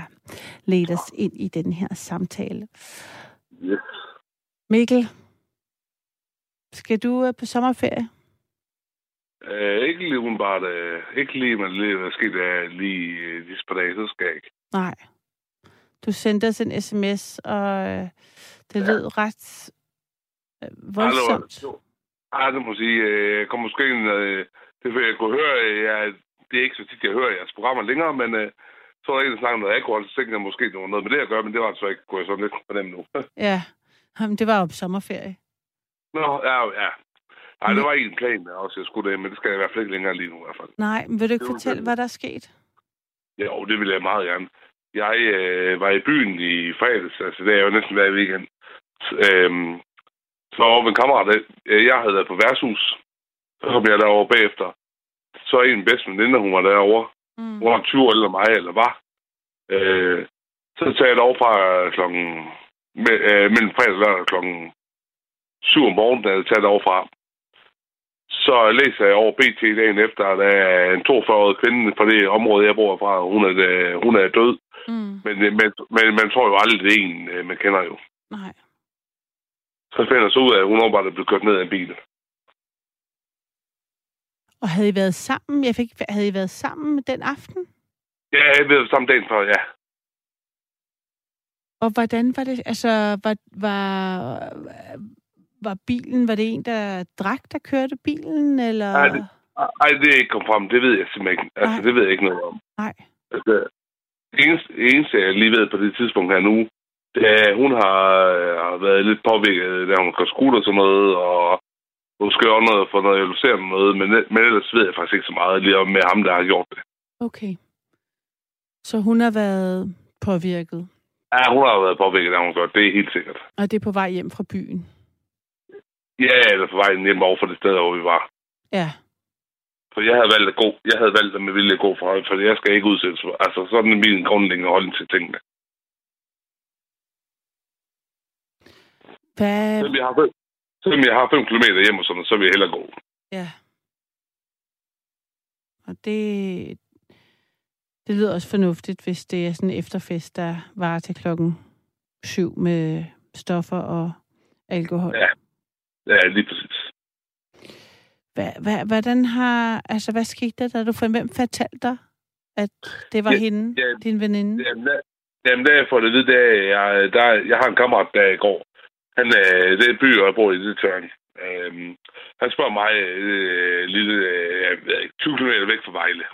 ledte os ind i den her samtale. Yes. Mikkel, skal du øh, på sommerferie? Øh, ikke lige udenbart. Øh, ikke lige, men lige, der skete øh, lige øh, disse par dage, så skal jeg ikke. Nej. Du sendte os en sms, og øh, det ja. lød ret voldsomt. Ja, det må sige. Øh, jeg kom måske ind, øh, det vil jeg kunne høre, øh, jeg, det er ikke så tit, jeg hører jeres programmer længere, men øh, så var der en, der snakkede noget alkohol, så tænkte jeg måske, det var noget med det at gøre, men det var altså ikke, kunne jeg sådan lidt fornemme nu. ja, Jamen, det var jo på sommerferie. Nå, ja, ja. Nej, det var ikke en plan også, jeg skulle det, men det skal jeg i hvert fald ikke længere lige nu i hvert fald. Nej, men vil du ikke det fortælle, hvad der er sket? Jo, det vil jeg meget gerne. Jeg øh, var i byen i fredags, altså det er jo næsten hver weekend. Øhm, så min kammerat, øh, jeg havde været på værtshus. Så kom jeg derover bagefter. Så er en bedste veninde, hun var derovre. Mm. Hun var 20 år eller mig, eller var. Øh, så tager jeg derovre fra klokken, med, øh, mellem fredag og klokken 7 om morgenen, da jeg tager derovre fra. Så læser jeg over BT dagen efter, at der er en 42-årig kvinde fra det område, jeg bor fra. Hun er, øh, hun er død. Mm. Men, men, men man tror jo aldrig, det er en, øh, man kender jo. Nej. Så finder jeg så ud af, at hun åbenbart er blevet kørt ned af en bil. Og havde I været sammen? Jeg fik, havde I været sammen den aften? Ja, jeg havde været sammen dagen før, ja. Og hvordan var det? Altså, var, var, var bilen, var det en, der drak, der kørte bilen, eller? Nej, det, nej, det er ikke kommet frem. Det ved jeg simpelthen ikke. Altså, nej. det ved jeg ikke noget om. Nej. Altså, det eneste, eneste, jeg lige ved på det tidspunkt her nu, er, hun har, har været lidt påvirket, da hun kan skole og sådan noget, og måske også noget for noget analyserende noget, men, men ellers ved jeg faktisk ikke så meget lige om med ham, der har gjort det. Okay. Så hun har været påvirket? Ja, hun har været påvirket, da hun gjort det, er helt sikkert. Og det er på vej hjem fra byen? Ja, eller på vej hjem over for det sted, hvor vi var. Ja. For jeg havde valgt at gå, jeg havde valgt at med vilje gå for højt, for jeg skal ikke udsættes for. Altså, sådan er min grundlæggende holdning til tingene. Hvad? Selvom jeg har fem, selvom jeg har fem kilometer hjem og sådan så vil jeg hellere gå. Ja. Og det, det lyder også fornuftigt, hvis det er sådan en efterfest, der varer til klokken syv med stoffer og alkohol. Ja, ja lige præcis. Hvad, hvad, hvordan har, altså, hvad skete der, da du fandt, hvem fortalte dig, at det var ja, hende, ja, din veninde? Jamen, der, jamen, der jeg får det at vide, der, jeg, der, jeg har en kammerat, der går. Han, øh, det er by, jeg bor i det tørn. Øh, han spørger mig, øh, lille, øh, jeg ved ikke, 20 km væk fra Vejle.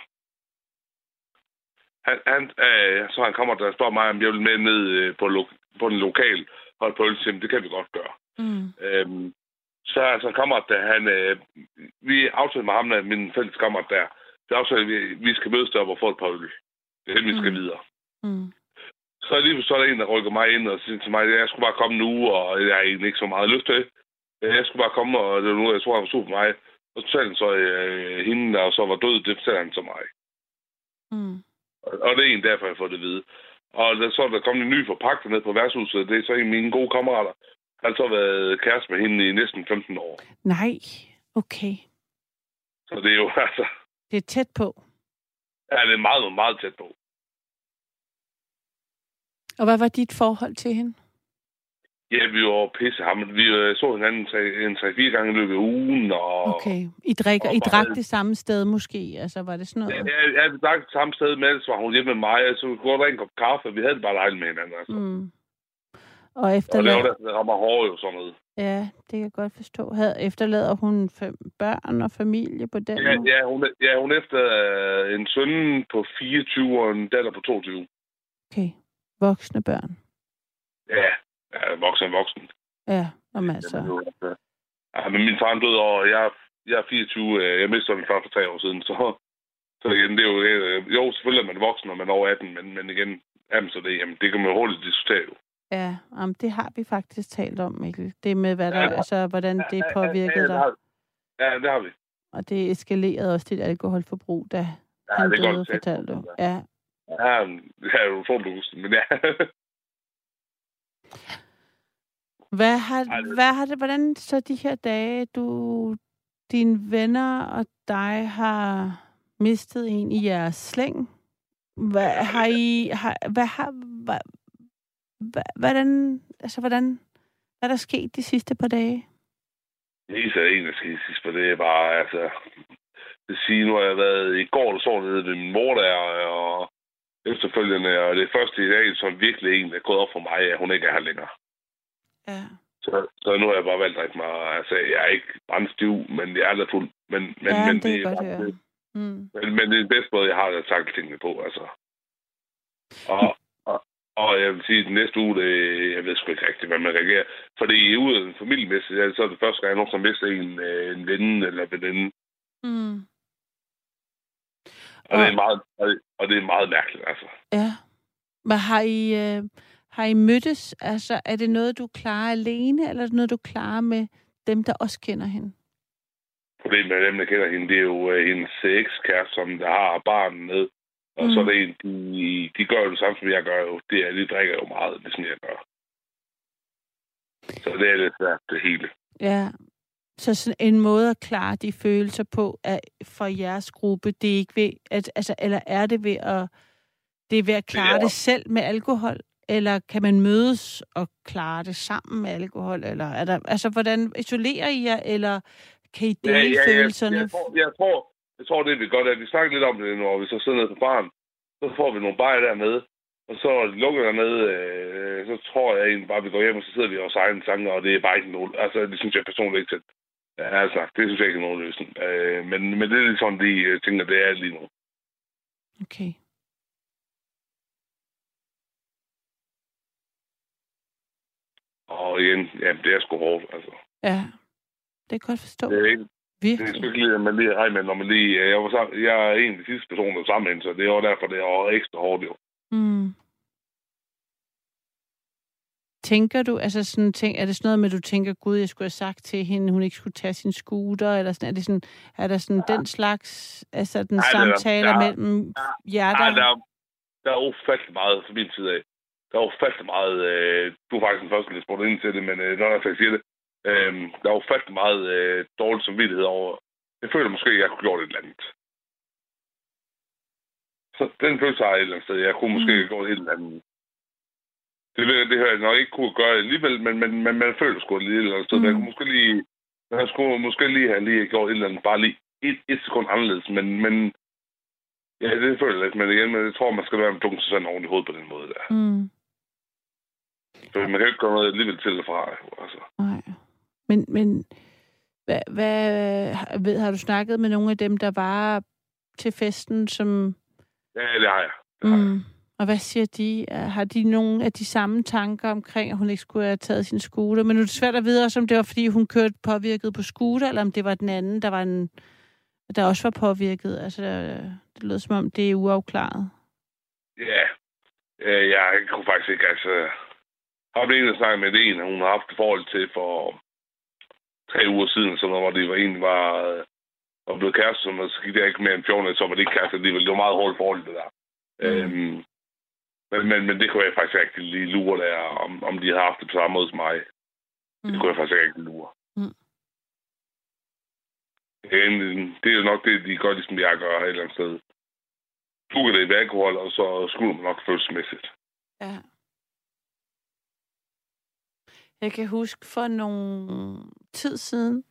Han, han, øh, så han kommer der og spørger mig, om jeg vil med ned øh, på, lo- på den lokal og på øl, det kan vi godt gøre. Mm. Øhm, så er så kommer der, han, øh, vi aftaler med ham, min fælles kammerat der, aftaler, at vi, vi skal mødes der og få et par øl. Det er det, vi skal mm. videre. Mm. Så lige så er der en, der rykker mig ind og siger til mig, at jeg skulle bare komme nu, og jeg har egentlig ikke så meget lyst til. Jeg skulle bare komme, og det var nu, jeg tror, han var sur på mig. Og så fortalte han så, øh, hende, der så var død, det fortalte han så mig. Mm. Og det er en derfor, jeg fået det at vide. Og der, så er der kommet en ny forpagter ned på værtshuset. Det er så en af mine gode kammerater. Han har så været kæreste med hende i næsten 15 år. Nej, okay. Så det er jo altså... Det er tæt på. Ja, det er meget, meget tæt på. Og hvad var dit forhold til hende? Ja, vi var pisse hamlet. Vi øh, så hinanden tre- en 3-4 gange i løbet af ugen. Og, Okay. I, drikker, og I drak det samme sted måske? Altså, var det sådan noget? ja, ja, vi drak det samme sted med, så var hun hjemme med mig, og så vi kunne godt en kop kaffe, vi havde det bare dejligt med hinanden. Altså. Mm. Og Og det efterlader... var der, rammer hårdt jo sådan noget. Ja, det kan jeg godt forstå. Havde, efterlader hun fem børn og familie på den Ja, måde? ja, hun, ja, hun er efter øh, en søn på 24 og en datter på 22. Okay. Voksne børn. Ja, ja voksen voksen. Ja, om altså. Ja, men min far er død, og jeg, jeg er 24. øh, Jeg mistede min far for tre år siden, så, så igen, det er jo... øh, Jo, selvfølgelig er man voksen, når man er over 18, men, men igen, jamen, så det, jamen, det kan man jo hurtigt diskutere jo. Ja, om det har vi faktisk talt om, Mikkel. Det med, hvad der, Ja, altså, hvordan det Ja, påvirkede det dig. har, ja, det har vi. Og det eskalerede også dit alkoholforbrug, da Ja, han det døde, godt. fortalte du. Ja. Ja, det er jo utroligt, men ja. Hvad har, hvad har det, hvordan så de her dage, du, dine venner og dig har mistet en i jeres slæng? Hvad har I, har, hvad har, hvad, hvordan, altså hvordan, hvad er der sket de sidste par dage? Det eneste, der egentlig skal sidst på, det er bare, altså... Det siger, nu har jeg været i går, der så nede ved min mor der, og efterfølgende, og det er først i dag, som virkelig egentlig er gået op for mig, at hun ikke er her længere. Ja. Så, så nu har jeg bare valgt at drikke mig, altså jeg er ikke brændstiv, men jeg er da fuld. Men, men, ja, men, det er bare- godt høre. Mm. Men, men det er den bedste måde, jeg har at takle tingene på, altså. Og, og, og jeg vil sige, at den næste uge, det, jeg ved sgu ikke rigtigt, hvad man reagerer. Fordi ude af en familiemæssigt, så er det første gang, jeg nogensinde mister en, øh, en ven eller veninde. Mm. Og, det er meget, og det- og det er meget mærkeligt, altså. Ja. Men har I, øh, har I mødtes? Altså, er det noget, du klarer alene, eller er det noget, du klarer med dem, der også kender hende? Problemet med dem, der kender hende, det er jo øh, hendes ekskæreste, som der har barnet med. Og mm. så er Mm. det en, de, de gør jo det samme, som jeg gør jo. Det er, de drikker jo meget, ligesom jeg gør. Så det er lidt svært, det hele. Ja. Så sådan en måde at klare de følelser på er for jeres gruppe, det er ikke ved, at, altså, eller er det ved at, det er ved at klare er- det selv med alkohol? Eller kan man mødes og klare det sammen med alkohol? Eller er der, altså, hvordan isolerer I jer, eller kan I dele ja, følelserne? Jeg, tror, jeg, tror, jeg tror, det vi godt, at vi snakker lidt om det, når vi så sidder nede på baren. Så får vi nogle bajer dernede, og så lukker dernede, øh, så tror jeg egentlig bare, at vi går hjem, og så sidder vi i vores egne sange, og det er bare ikke nogen... Altså, det synes jeg personligt ikke til. Ja, altså, det synes jeg ikke er nogen løsning. Øh, men, men det er lidt sådan, de øh, tænker, det er lige nu. Okay. Og igen, ja, det er sgu hårdt, altså. Ja, det kan jeg godt forstå. Det er ikke, det er Virkelig. ikke lige, at man lige er med, når man lige... Jeg, var sammen, jeg er en af de sidste personer, sammen så det er jo derfor, det er ekstra hårdt, jo. Mm. Tænker du, altså sådan, tænk, er det sådan noget med, at du tænker, gud, jeg skulle have sagt til hende, hun ikke skulle tage sin scooter, eller sådan, er, det sådan, er der sådan ja. den slags, altså den Nej, det er der- samtaler der- mellem hjerter? Nej, der, er- der er ufattelig meget fra min side af. Der er ufattelig meget... Øh, du er faktisk den første, der spurgte ind til det, men øh, når jeg faktisk siger det, øh, der er ufattelig meget øh, dårlig samvittighed over... Jeg føler måske, at jeg kunne gjort et eller andet. Så den følelse har jeg et eller andet sted. Jeg kunne måske Mm. gjort et eller andet. Det, det har jeg nok ikke kunne gøre alligevel, men, men, men man føler sgu lige eller andet sted. Mm. Mm. Jeg kunne måske lige... Jeg skulle måske lige have lige gjort et eller andet, bare lige et, et sekund anderledes, men, men Ja, det føler jeg lidt, men igen, men jeg tror, man skal være dunke sig sådan oven i hovedet på den måde der. Mm, For man kan jo ikke gøre noget alligevel til eller fra. Altså. nej. Men, men hvad, hvad, ved, har du snakket med nogle af dem, der var til festen, som... Ja, det har jeg. Det har jeg. Og hvad siger de? Har de nogle af de samme tanker omkring, at hun ikke skulle have taget sin scooter? Men nu er det svært at vide også, om det var, fordi hun kørte påvirket på scooter, eller om det var den anden, der var en, der også var påvirket. Altså, det lød som om, det er uafklaret. Ja, øh, jeg kunne faktisk ikke, altså... Jeg har en, der snakke med en, hun har haft forhold til for tre uger siden, så hvor det var en, var, øh, var blevet kæreste, så gik det ikke mere end 14 så var det ikke kæreste alligevel. Det var meget hårdt forhold, det der. Mm. Øhm, men, men, men det kunne jeg faktisk ikke lige lure der, om, om de har haft det på samme måde som mig. Mm. Det kunne jeg faktisk ikke lure. Mm. Det er jo nok det, de gør, ligesom jeg gør et eller andet sted. Dukker det i alkohol, og så skulle man nok følelsesmæssigt. Ja. Jeg kan huske for nogle tid siden,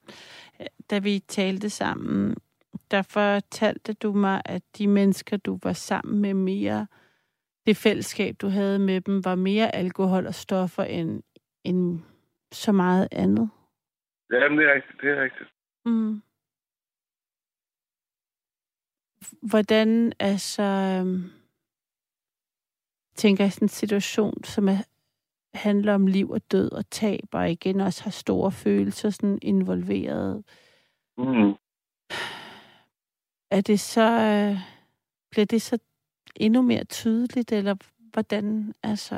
da vi talte sammen, der fortalte du mig, at de mennesker, du var sammen med mere, det fællesskab, du havde med dem, var mere alkohol og stoffer end, end så meget andet. Ja, det er rigtigt. Det er rigtigt. Mm. Hvordan, altså, øhm, tænker jeg sådan en situation, som er, handler om liv og død og tab, og igen også har store følelser sådan involveret. Mm. Er det så, øh, bliver det så endnu mere tydeligt, eller hvordan, altså?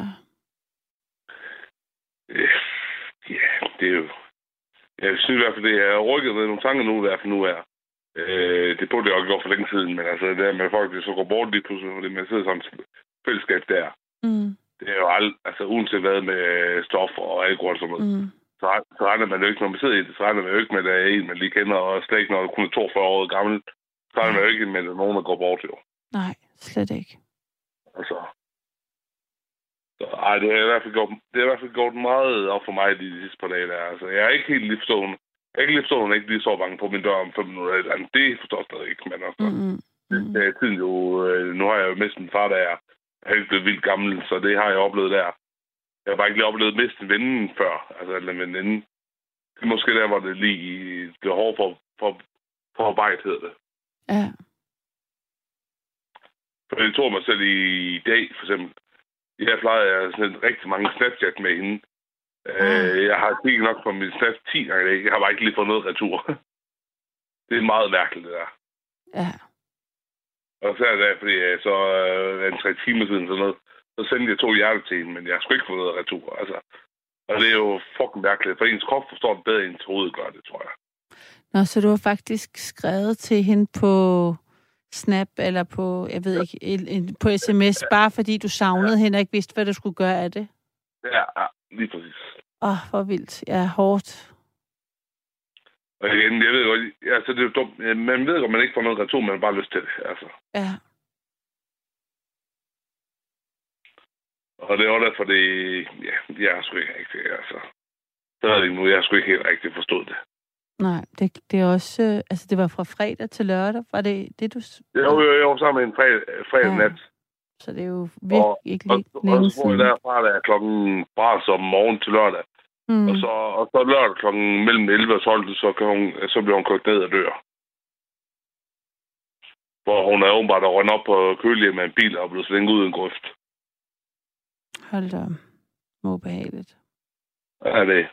Ja, det er jo... Jeg synes i hvert fald, det er rykket med nogle tanker nu, i hvert fald nu er. Øh, det burde jeg også gjort for længe siden, men altså det der med folk, der så går bort lige pludselig, fordi man sidder sådan et fællesskab der. Mm. Det er jo alt, altså uanset hvad med stoffer og alkohol og sådan noget. Mm. Så, så regner man jo ikke, når man sidder i det, så regner man jo ikke med, at der er en, man lige kender, og slet ikke, når du kun er 42 år gammel, så regner man jo ikke med, at der er nogen, der går bort, jo. Nej, slet ikke. Altså, så, ej, det har i hvert fald gjort, det har i hvert fald gjort meget op for mig de sidste par dage der. Altså, jeg er ikke helt lige forstående. Jeg er ikke lige forstående, ikke lige så bange på min dør om fem minutter. Andet. Det forstår jeg stadig ikke, men altså. Mm-hmm. Det, er tiden jo... Øh, nu har jeg jo mistet min far, der er helt blevet vildt gammel, så det har jeg oplevet der. Jeg har bare ikke lige oplevet miste en ven før. Altså, eller en veninde. Det er måske der, hvor det lige... Det er hårdt for, for, for arbejde, hedder det. Ja. For jeg tog mig selv i, i dag, for eksempel. Jeg plejer jeg sådan rigtig mange Snapchat med hende. Mm. jeg har kigget nok på min Snap 10 gange i dag. Jeg har bare ikke lige fået noget retur. det er meget mærkeligt, det der. Ja. Og så er det, fordi jeg så øh, en tre timer siden sådan noget, så sendte jeg to hjerter til hende, men jeg skulle ikke få noget retur. Altså. Og det er jo fucking mærkeligt, for ens krop forstår det bedre, end ens hoved gør det, tror jeg. Nå, så du har faktisk skrevet til hende på Snap eller på, jeg ved ikke, på sms, ja. bare fordi du savnede ja. hende og ikke vidste, hvad du skulle gøre af det? Ja, ja lige præcis. Åh, oh, hvor vildt. Ja, hårdt. Og igen, jeg ved godt, altså det er dumt. Man ved godt, man ikke får noget retur, man har bare lyst til det, altså. Ja. Og det er også derfor, det... Ja, jeg har sgu ikke rigtig, altså... Så er det nu, jeg har sgu ikke helt rigtig forstået det. Nej, det, det er også... Øh, altså, det var fra fredag til lørdag. Var det det, du... Jo, jo, jo, sammen med en fredag, fredag ja. nat. Så det er jo virkelig og, ikke lige og, længe og, så jeg derfra, der er klokken bare som morgen til lørdag. Mm. Og, så, og så lørdag klokken mellem 11 og 12, så, kan hun, så bliver hun kørt ned og dør. Hvor hun er åbenbart rundt op på kølige med en bil og blevet slængt ud i en grøft. Hold da. Må behageligt. Ja, det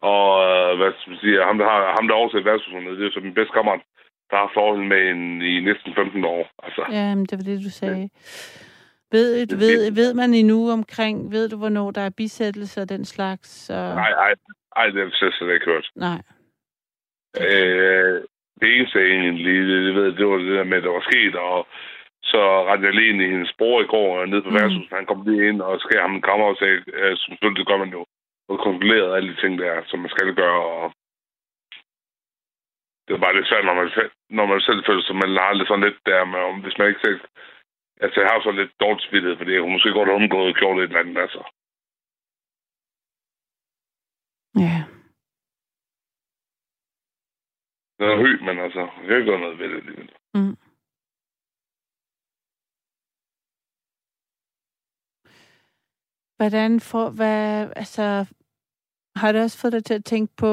og øh, hvad skal man sige, ham der, har, ham der oversætter værtspersonen, det er så min bedste kammerat, der har forhold med en i næsten 15 år. Altså. Ja, men det var det, du sagde. Ja. Ved, ved, ved man endnu omkring, ved du, hvornår der er bisættelse af den slags? Og... Nej, nej, nej, det har jeg slet ikke hørt. Nej. Øh, det eneste egentlig, det, ved, det var det der med, at der var sket, og så rendte jeg lige ind i hendes bror i går ned på mm. værtshuset. Han kom lige ind og skrev ham en kammer og sagde, øh, selvfølgelig det gør man jo, og kontrolleret alle de ting der, som man skal gøre, og det er bare lidt svært, når man, når man selv føler sig, man har lidt sådan lidt der med, om hvis man ikke selv... Altså, jeg har så lidt dårligt spillet, fordi jeg kunne måske godt have undgået og gjort et eller andet, altså. Ja. Det er høj, men altså, jeg kan ikke gøre noget ved det alligevel. Mm. Hvordan får, hvad, altså, har det også fået dig til at tænke på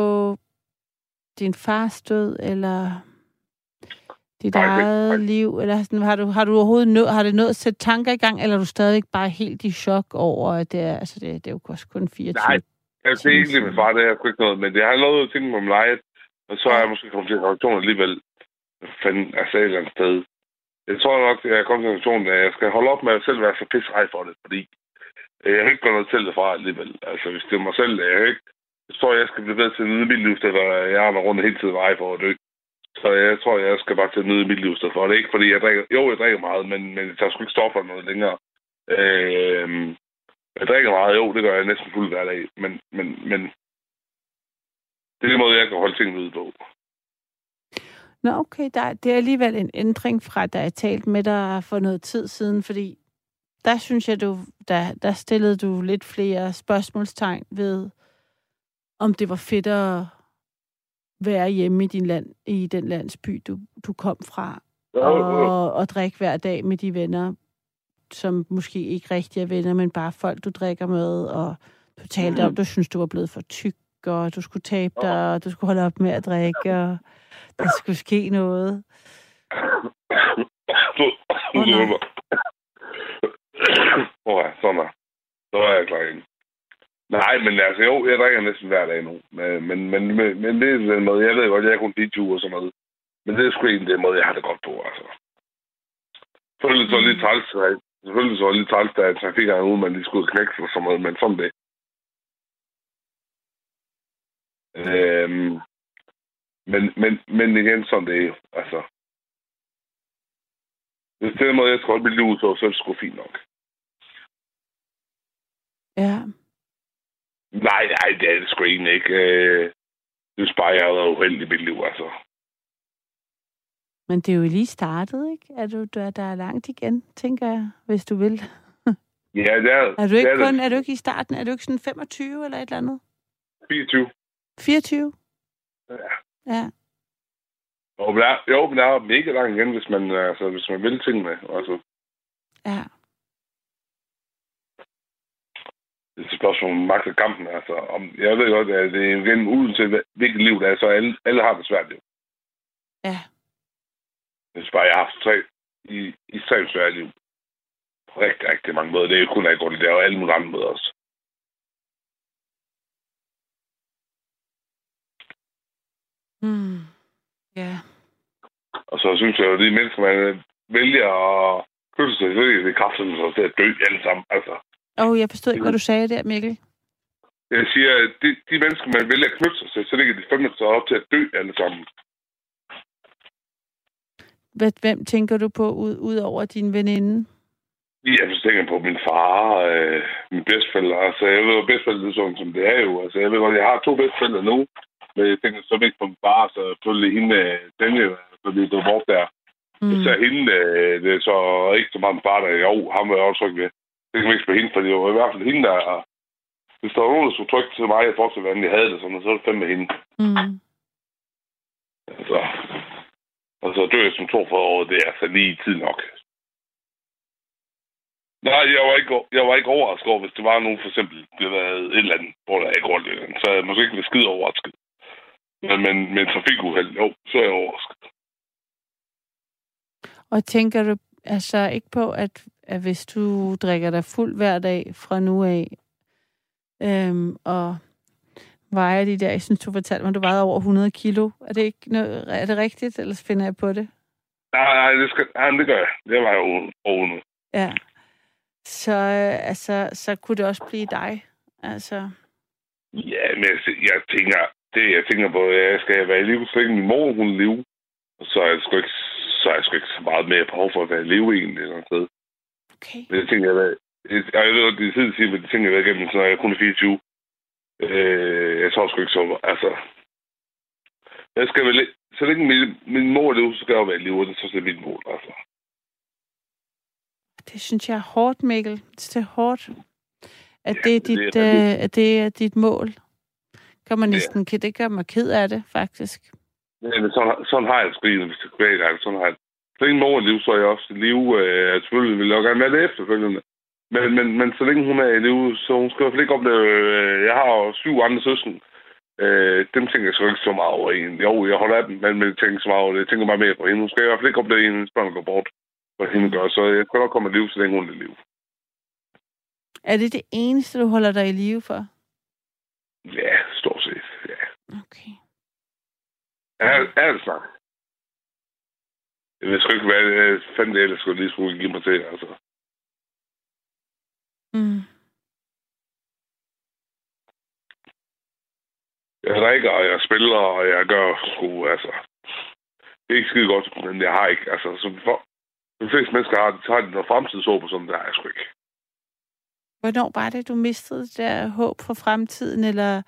din fars død, eller dit nej, eget nej. liv? Eller sådan, har, du, har du overhovedet nød, har det nået at sætte tanker i gang, eller er du stadig bare helt i chok over, at det er, altså det, det er jo også kun 24 Nej, jeg er egentlig med far, det har ikke noget, men det har noget at tænke på mig lejet, og så er jeg måske kommet til en reaktion alligevel, fanden, altså et eller andet sted. Jeg tror nok, at jeg er kommet til en reaktion, at jeg skal holde op med at selv være så pisse for det, fordi Øh, jeg har ikke gøre noget selv fra alligevel. Altså, hvis det er mig selv, jeg ikke jeg tror, jeg skal blive bedre til at nyde mit liv, eller jeg har rundt hele tiden vej for at dø. Så jeg tror, jeg skal bare tage nyde mit liv for. Det er ikke, fordi jeg drikker... Jo, jeg drikker meget, men, men jeg tager sgu ikke stoffer noget længere. Øh, jeg drikker meget, jo, det gør jeg næsten fuld hver dag. Men, men, men det er den måde, jeg kan holde tingene ud på. Nå, okay. Der, det er alligevel en ændring fra, da jeg talte med dig for noget tid siden, fordi der synes jeg, du, der, der stillede du lidt flere spørgsmålstegn ved, om det var fedt at være hjemme i, din land, i den landsby, du, du kom fra, og, og drikke hver dag med de venner, som måske ikke rigtig er venner, men bare folk, du drikker med, og du talte mm. om, du synes, du var blevet for tyk, og du skulle tabe dig, og du skulle holde op med at drikke, og der skulle ske noget. Nej. Hvor er sådan der. Så er jeg klar igen. Nej, men altså jo, jeg drikker næsten hver dag nu. Men, men, men, men, det er den måde, jeg ved godt, jeg er kun 20 og sådan noget. Men det er sgu egentlig den måde, jeg har det godt på, altså. Selvfølgelig så lidt træls, selvfølgelig så lidt træls, da trafikkerne ude, man lige skulle knække og sådan noget, men sådan det. Øhm, men, men, men igen, sådan det er jo, altså. Hvis det er den måde, jeg skal holde mit liv ud, så, så er det sgu fint nok. Ja. Nej, nej, det er det sgu egentlig ikke. Øh, det er bare, jeg har været uheldig i mit liv, altså. Men det er jo lige startet, ikke? Er du, der, der er langt igen, tænker jeg, hvis du vil. Ja, det er Er du ikke det er kun, det. er du ikke i starten? Er du ikke sådan 25 eller et eller andet? 24. 24? Ja. Ja. Jo, men der, er- jo, men der er mega langt igen, hvis man, altså, hvis man vil tingene. Altså, Ja. Det er et spørgsmål om magt og kampen. Altså, om, jeg ved godt, at det er til, hvad- hvilket liv det er, så alle, alle har det svært jo. Ja. Hvis bare jeg har haft tre, i, i tre svært liv. På rigtig, rigtig mange måder. Det er jo kun grund, det er jo alle mulige andre måder også. Mm. Ja. Og så synes jeg jo, at de mennesker, man vælger at knytte sig til, det er kraften så til at dø alle sammen. Altså, Åh, oh, jeg forstod ikke, hvad du sagde der, Mikkel. jeg siger, at de, de mennesker, man vælger at knytte sig til, så ligger de fandme så op til at dø alle sammen. Hvem tænker du på ud, ud over din veninde? Jeg så tænker på min far, øh, min bedstefælder. Altså, jeg ved jo bedstefælder, det er sådan, som det er jo. Altså, jeg ved godt, jeg har to bedstefælder nu. Men jeg tænker så ikke på min far, så selvfølgelig hende, øh, den jo, fordi det var bort der. Mm. Så hende, øh, det er så ikke så meget min far, der jo, ham var jeg også tryg ved. Det kan man ikke spørge hende, for det var i hvert fald hende, der... Hvis der var nogen, der skulle trykke til mig i forhold til, hvordan jeg havde det, sådan, så var det fandme hende. Mm. Altså, og så dør jeg som 42 år, det er altså lige tid nok. Nej, jeg var ikke, jeg var ikke overrasket over, hvis det var nogen, for eksempel, det var et eller andet, hvor der ikke rundt det, så er jeg måske ikke været skide overrasket. Men, men med trafikuheld, jo, så er jeg overrasket. Og tænker du altså ikke på, at, at hvis du drikker dig fuld hver dag fra nu af, øhm, og vejer de der, jeg synes, du fortalte mig, du vejede over 100 kilo. Er det ikke noget, er det rigtigt, eller finder jeg på det? Nej, nej, det, skal, nej, det gør jeg. Det var jo over. Ja. Så, øh, altså, så kunne det også blive dig. Altså, Ja, men jeg, jeg tænker, det jeg tænker på, jeg skal være i live, så længe min mor hun lever. Så er jeg sgu ikke, så er jeg sgu ikke så meget mere behov for at være i live egentlig eller andet sted. okay. Men det tænker jeg, hvad- det, jeg ved det er tid at sige, men det tænker jeg, igennem, så når jeg kun er 24. Øh, jeg tror sgu ikke så, altså... Jeg skal vel, så længe min, min mor lever, så skal jeg være i live, det er så det mit mål, altså. Det synes jeg er hårdt, Mikkel. Det er hårdt. At det er det er dit, rigtigt. øh, at det er dit mål. Gør man Ja. næsten, ja. det gør mig ked af det, faktisk. Men sådan, sådan har jeg det sgu egentlig, hvis det er hver gang. Sådan har jeg. Så længe mor live, så er jeg også i live. Øh, selvfølgelig vil jeg gerne være det efterfølgende. Men, men, men så længe hun er i live, så hun skal i hvert fald ikke opleve... Øh, jeg har jo syv andre søsken. Øh, dem tænker jeg sgu ikke så meget over egentlig. Jo, jeg holder af dem, men, men jeg tænker så meget over det. Jeg tænker bare mere på hende. Hun skal i hvert fald ikke opleve, at hendes børn går bort. Hvad hende gør. Så jeg skal nok komme i live, så længe hun er i live. Er det det eneste, du holder dig i live for? Ja, stort set. Ja. Okay. Er, er det snart? Jeg ved sgu ikke, hvad øh, fanden det ellers skulle lige skulle give mig til, altså. Mm. Jeg drikker, og jeg spiller, og jeg gør sgu, altså... det er ikke skide godt, men jeg har ikke. Altså, som for, de fleste mennesker har, så har de noget fremtidshåb og sådan, det har jeg sgu ikke. Hvornår var det, du mistede det der håb for fremtiden, eller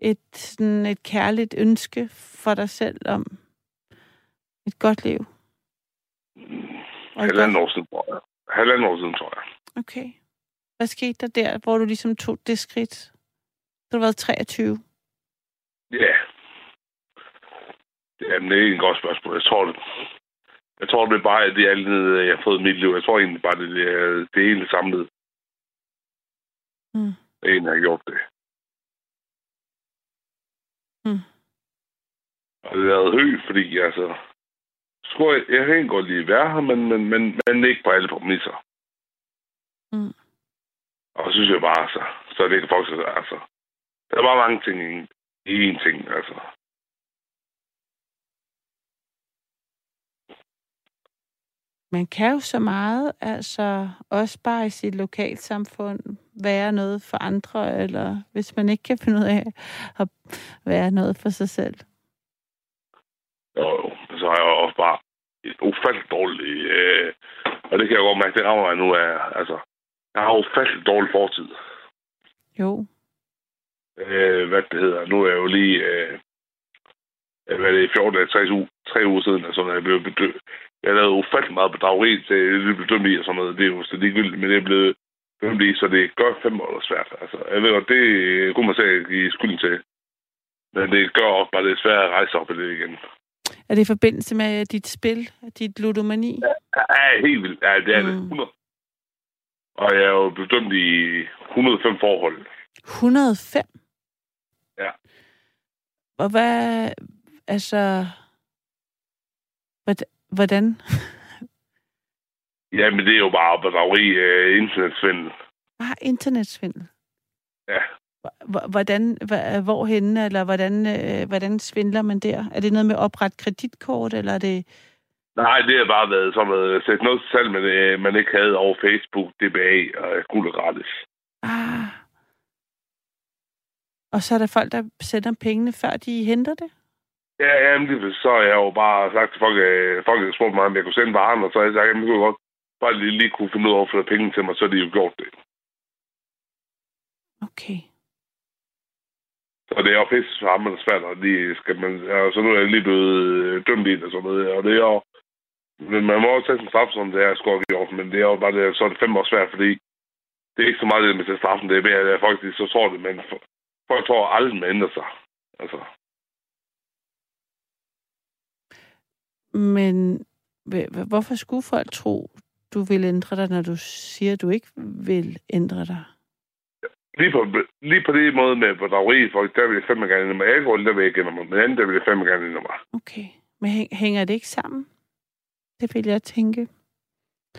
et, sådan et kærligt ønske for dig selv om et godt liv? Halvanden år siden, tror jeg. Halvanden år siden, tror jeg. Okay. Hvad skete der der, hvor du ligesom tog det skridt? Du har været 23. Ja. Jamen, det er et godt spørgsmål. Jeg tror, det, jeg tror, det er bare det, alt ned, jeg har fået i mit liv. Jeg tror egentlig bare, det, det er det hele samlet. Mm. Det er en, har gjort det. Mm. Og er høj, fordi altså... Skulle jeg, jeg kan godt lide at være her, men, men, men, men ikke på alle præmisser. Mm. Og så synes jeg bare, så, så det ikke folk, altså... Der er bare mange ting i, i én ting, altså. Man kan jo så meget, altså også bare i sit lokalsamfund, være noget for andre, eller hvis man ikke kan finde ud af at være noget for sig selv. Jo, jo. Så har jeg også bare et ufatteligt dårligt... Øh, og det kan jeg godt mærke, det rammer mig nu af... Altså, jeg har ufatteligt dårlig fortid. Jo. Øh, hvad det hedder. Nu er jeg jo lige... Øh, hvad er det, 14 dage, 3 uger, 3 uger siden, altså, når jeg blev bedømt. Jeg lavet ufattelig meget bedrageri til det blev dømt i og sådan noget. Det er jo så ligegyldigt, men det er blevet dømt i, så det gør fem år svært. Altså, jeg ved godt, det kunne man sige give skylden til. Men det gør også bare det svært at rejse op i det igen. Er det i forbindelse med dit spil, dit ludomani? Ja, helt vildt. Ja, det er det. Mm. 100. Og jeg er jo blevet dømt i 105 forhold. 105? Ja. Og hvad, altså, hvordan- hvordan? Jamen, det er jo bare bedrageri af internetsvindel. Ah, internetsvindel. Ja. H- Hvordan, hva- hvorhenne, eller hvordan, øh, hvordan svindler man der? Er det noget med at oprette kreditkort, eller er det... Nej, det har bare været sådan noget, sætte noget til salg, man, øh, man ikke havde over Facebook, DBA og guld gratis. Ah. Og så er der folk, der sender pengene, før de henter det? Ja, jamen, det, så har jeg jo bare sagt til folk, øh, folk har spurgt mig, om jeg kunne sende varen, og så har jeg sagt, jamen, det kunne jeg godt bare lige, lige kunne finde ud af at få penge til mig, så har de jo gjort det. Okay. Og det er jo pisse hammerende svært, og lige skal man... Altså, nu er jeg lige blevet øh, dømt i det og sådan noget, og det er jo... Men man må også tage sin straf, som det er skåret gjort, men det er jo bare det, så er det fem år svært, fordi det er ikke så meget det med straffen, det er mere, at folk de så tror det, men for- folk tror aldrig, man ændrer sig. Altså, Men hv- hv- hvorfor skulle folk tro, du vil ændre dig, når du siger, du ikke vil ændre dig? lige på, lige på det måde med bedrageri, folk, der vil jeg fandme gerne ændre mig. Alkohol, der vil jeg ikke ændre mig. Men andet, der vil jeg fandme gerne ændre mig. Okay. Men hæng- hænger det ikke sammen? Det vil jeg tænke.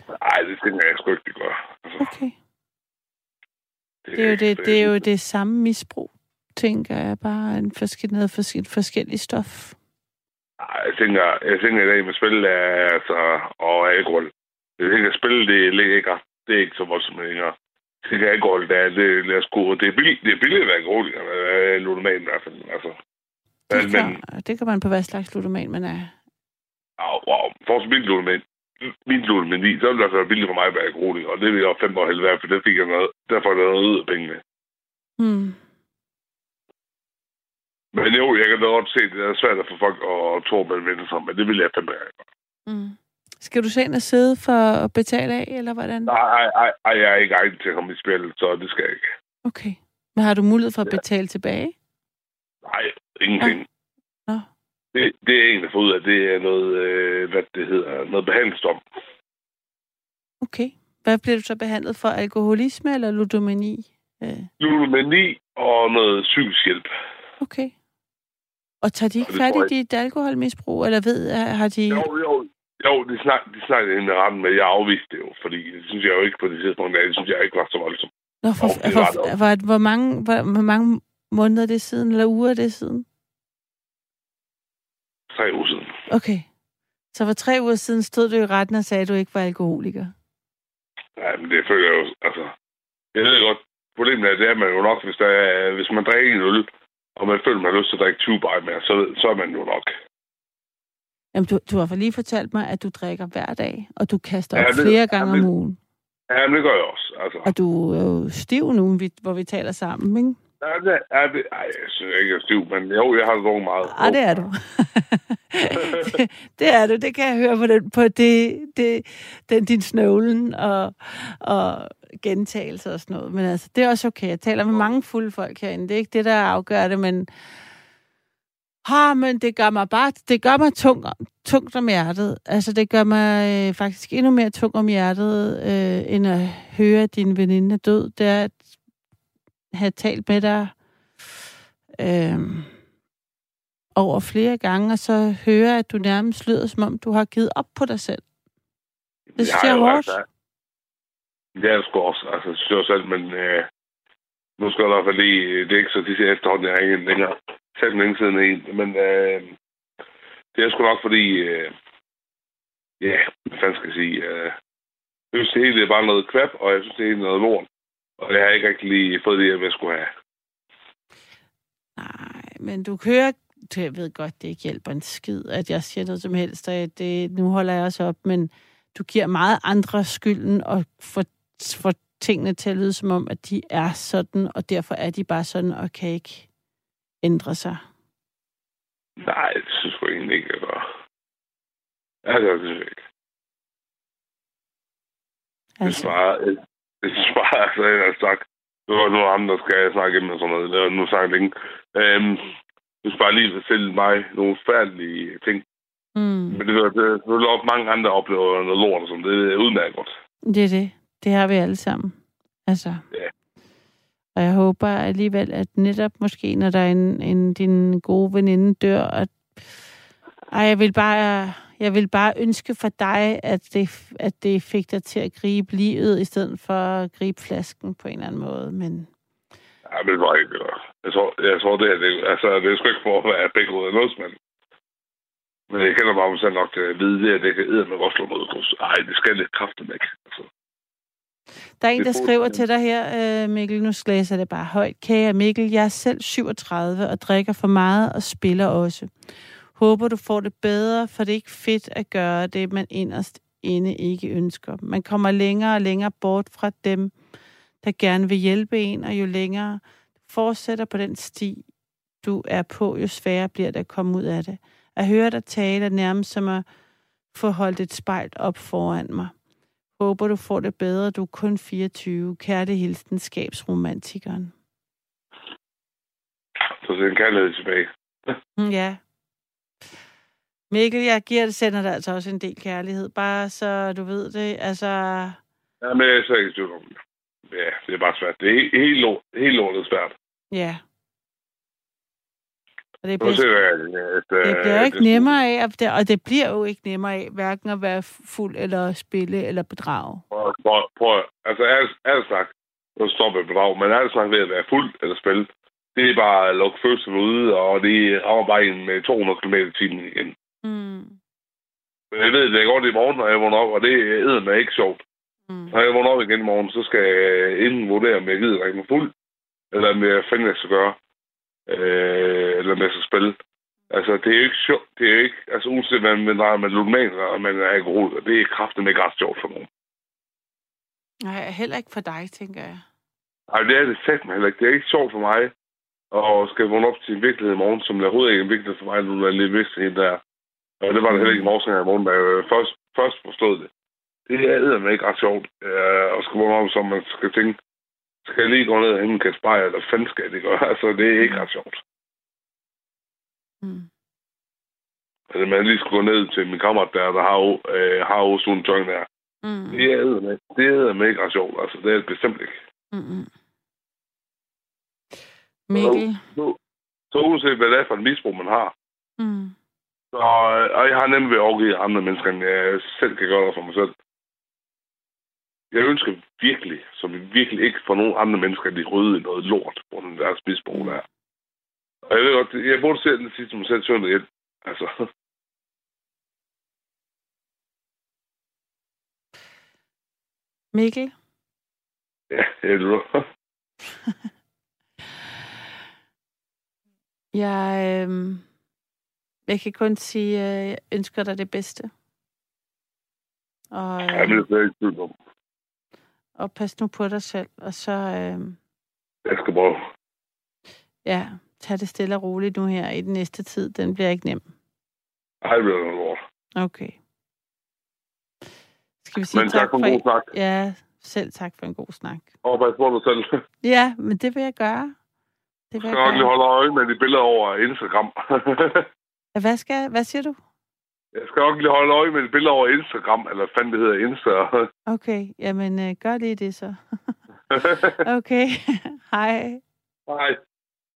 Nej, det tænker jeg sgu ikke, det gør. Altså, Okay. Det er jo det, det, er jo det samme misbrug, tænker jeg. Bare en forskel, noget forskel, forskellig stof. Jeg tænker, jeg tænker i dag med spil er, altså, og alkohol. Jeg tænker, at spil, det ligger ikke, det er ikke så voldsomt længere. Jeg tænker, alkohol, det er, det, det er, sgu, det er billigt, det er billigt at være alkoholiker, eller ludoman i hvert fald. Altså. Det Men, men, kan, det kan man på hvad slags ludoman man er. au, wow, for så min ludoman, min ludomani, så ville det altså være billigt for mig at være alkoholiker, og det vil jeg fem år helvede være, for det fik jeg noget, derfor er der noget ud af pengene. Hmm. Men jo, jeg kan da godt se, at det er svært at få folk at tro, at man vender sig, men det vil jeg fandme. Mm. Skal du og sidde for at betale af, eller hvordan? Nej, nej, nej, jeg er ikke egnet til at komme i spil, så det skal jeg ikke. Okay. Men har du mulighed for at Ja. betale tilbage? Nej, ingenting. Nå. Det, det er en, der får ud af, det er noget, øh, hvad det hedder, noget behandlingsdom. Okay. Hvad bliver du så behandlet for? Alkoholisme eller ludomani? Øh, Ludomani og noget psykisk hjælp. okay. Og tager de ikke det fat i dit alkoholmisbrug, eller ved, har de... Jo, jo, jo, de, snak, de snakkede hende retten med, jeg afviste det jo, fordi det synes jeg jo ikke på det tidspunkt, det synes jeg ikke var så voldsomt. Nå, for, det for, var det hvor, hvor, mange, hvor, hvor mange måneder er det siden, eller uger er det siden? Tre uger siden. Okay. Så for tre uger siden stod du i retten og sagde, at du ikke var alkoholiker. Ja, men det føler jeg jo, altså... Jeg ved godt, problemet er, det er man jo nok, hvis, der er, hvis man drikker en øl, og man føler, man har lyst til at drikke 20 bajer mere, så, så er man jo nok. Jamen, du, du har lige fortalt mig, at du drikker hver dag, og du kaster Ja, op det- flere ja, gange det- om ugen. Ja, men det gør jeg også. Altså, Og du er jo stiv nu, vi- hvor vi taler sammen, ikke? ja, det, ja, det, ej, jeg synes ikke, jeg er stiv, men jo, jeg har drukket meget. Ah, det er du. det, det er du. Det kan jeg høre på, den, på det, det, den, din snøvlen og, og gentagelser og sådan noget. Men altså, det er også okay. Jeg taler med mange fulde folk herinde. Det er ikke det, der afgør det, men... Ah, men det gør mig bare, det gør mig tung, tungt om hjertet. Altså, det gør mig øh, faktisk endnu mere tung om hjertet, øh, end at høre, at din veninde er død. Det er at have talt med dig øh, over flere gange, og så høre, at du nærmest lyder, som om du har givet op på dig selv. Det synes jeg er hårdt. Altså, det er det sgu også, altså, det synes jeg selv, men øh, nu skal jeg i hvert fald lige, øh, det er ikke så de siger efterhånden, jeg er ikke længere. Selv længe siden en, men øh, det er sgu nok fordi, øh, ja, hvad fanden skal jeg sige, øh, jeg synes det hele er bare noget kvap, og jeg synes det hele er noget lort, og jeg har ikke rigtig lige fået det, jeg skulle have. Nej, men du kører... Jeg ved godt, det ikke hjælper en skid, at jeg siger noget som helst, og det, øh, nu holder jeg også op, men du giver meget andre skylden og for får tingene til at lyde som om, at de er sådan, og derfor er de bare sådan, og kan ikke ændre sig. Nej, det synes jeg egentlig ikke, jeg gør. Altså, det synes jeg ikke. Det Altså, svarer, det svarer, altså, jeg har sagt, det var nogle andre, der skal snakke med sådan noget. Det nu sagt længe. Øhm, du bare lige fortælle mig nogle færdelige ting. mm, Men det er det, det også mange andre oplever noget lort og sådan. Det er udmærket godt. det er det. Det har vi alle sammen. Altså. Ja. Og jeg håber alligevel, at netop måske, når der er en, en din gode veninde dør, at ej, jeg vil bare, jeg vil bare ønske for dig, at det, at det fik dig til at gribe livet, i stedet for at gribe flasken på en eller anden måde. Men Ja, men var ikke. Jeg tror, jeg tror det, er, det, altså, det er sgu ikke for at være begge ud af noget, men, men jeg kender bare mig selv nok til at vide det, at det kan æde med slå mod. Ej, det skal det kraftigt ikke. Altså. Der er en, der er skriver til dig her, øh, Mikkel, nu læser det bare højt. Kære Mikkel, jeg er selv 37 og drikker for meget og spiller også. Håber, du får det bedre, for det er ikke fedt at gøre det, man inderst inde ikke ønsker. Man kommer længere og længere bort fra dem, der gerne vil hjælpe en, og jo længere fortsætter på den sti, du er på, jo sværere bliver det at komme ud af det. At høre dig tale er nærmest som at få holdt et spejl op foran mig. Håber, du får det bedre. Du er kun 24. Kærlig hilsen, skabsromantikeren. Så det er en kærlighed tilbage. Mm, ja. Mikkel, jeg giver det, sender dig altså også en del kærlighed. Bare så du ved det. Altså, Ja, men jeg er slet ikke i tvivl om det. Ja, det er bare svært. Det er helt, helt, lort, helt lortet svært. ja. Og det bliver, at... det øh, bliver ikke det- nemmere af, at det, og det bliver jo ikke nemmere af, hverken at være fuld eller spille eller bedrage. Prøv, prøv, prøv, altså, ærligt, ærligt sagt, nu stopper bedrag, men ærligt sagt ved at være fuld eller spille, det er bare at lukke følelserne ude, og det bare en med 200 km i timen igen. Mm. Men jeg ved, det går det i morgen, når jeg vågner op, og det er mig ikke sjovt. Mm. Når jeg vågner op igen i morgen, så skal jeg inden vurdere, om jeg gider drikke mig fuld, eller om jeg finder, jeg skal gøre, øh, eller jeg skal spille. Altså, det er jo ikke sjovt. Det er ikke, altså, uanset hvad man drejer med ludoman, og man er alkohol, og det er kraften ikke ret sjovt for nogen. Nej, heller ikke for dig, tænker jeg. Ej, det er det sagt mig heller ikke. Det er ikke sjovt for mig at skal vågne op til en virkelighed i morgen, som er overhovedet ikke en virkelighed for mig, nu er lidt vidst hende der. Og det var det heller ikke i morgen, i morgen, da jeg først, først forstod det. Det er mig ikke ret sjovt øh, at skal vågne op, som man skal tænke, skal jeg lige gå ned og hente en kasse bajer, eller fanden skal jeg det gøre? Altså, det er ikke ret sjovt. Mm. Altså, man lige skulle gå ned til min kammerat der, der har, øh, har også sådan en joint der. Mm. Det er med, det er med ikke ret sjovt. Altså, det er det bestemt ikke. Mm-mm. Mikkel. Så, så uanset hvad det er for et misbrug, man har, Mm. Så, øh, og jeg har nemlig ved at overgive andre mennesker, end jeg selv kan gøre det for mig selv. Jeg ønsker virkelig, som vi virkelig ikke for nogen andre mennesker, at de rydde i noget lort den deres misbrug der. Og jeg ved godt, jeg burde selv det sidste mig selv søndag hjem. Altså, Mikkel. ja, jeg ved Jeg, øhm, Jeg kan kun sige, at jeg ønsker dig det bedste. Og, Ja, det er jeg ikke i tvivl om. Og pas nu på dig selv, og så øh, Jeg skal prøve. ja, tag det stille og roligt nu her i den næste tid. Den bliver ikke nem. Ej, det bliver lort. Okay. Skal vi sige Men tak for en god snak. Ja, selv tak for en god snak. Og pas på dig selv. Ja, men det vil jeg gøre. Det vil Jeg jeg skal nok lige holde øje med de billeder over Instagram. Hvad, skal, hvad siger du? Jeg skal nok lige holde øje med de billeder over Instagram, eller hvad fanden det hedder, Insta. Okay, jamen øh, gør lige det så. Okay, hej. Hej.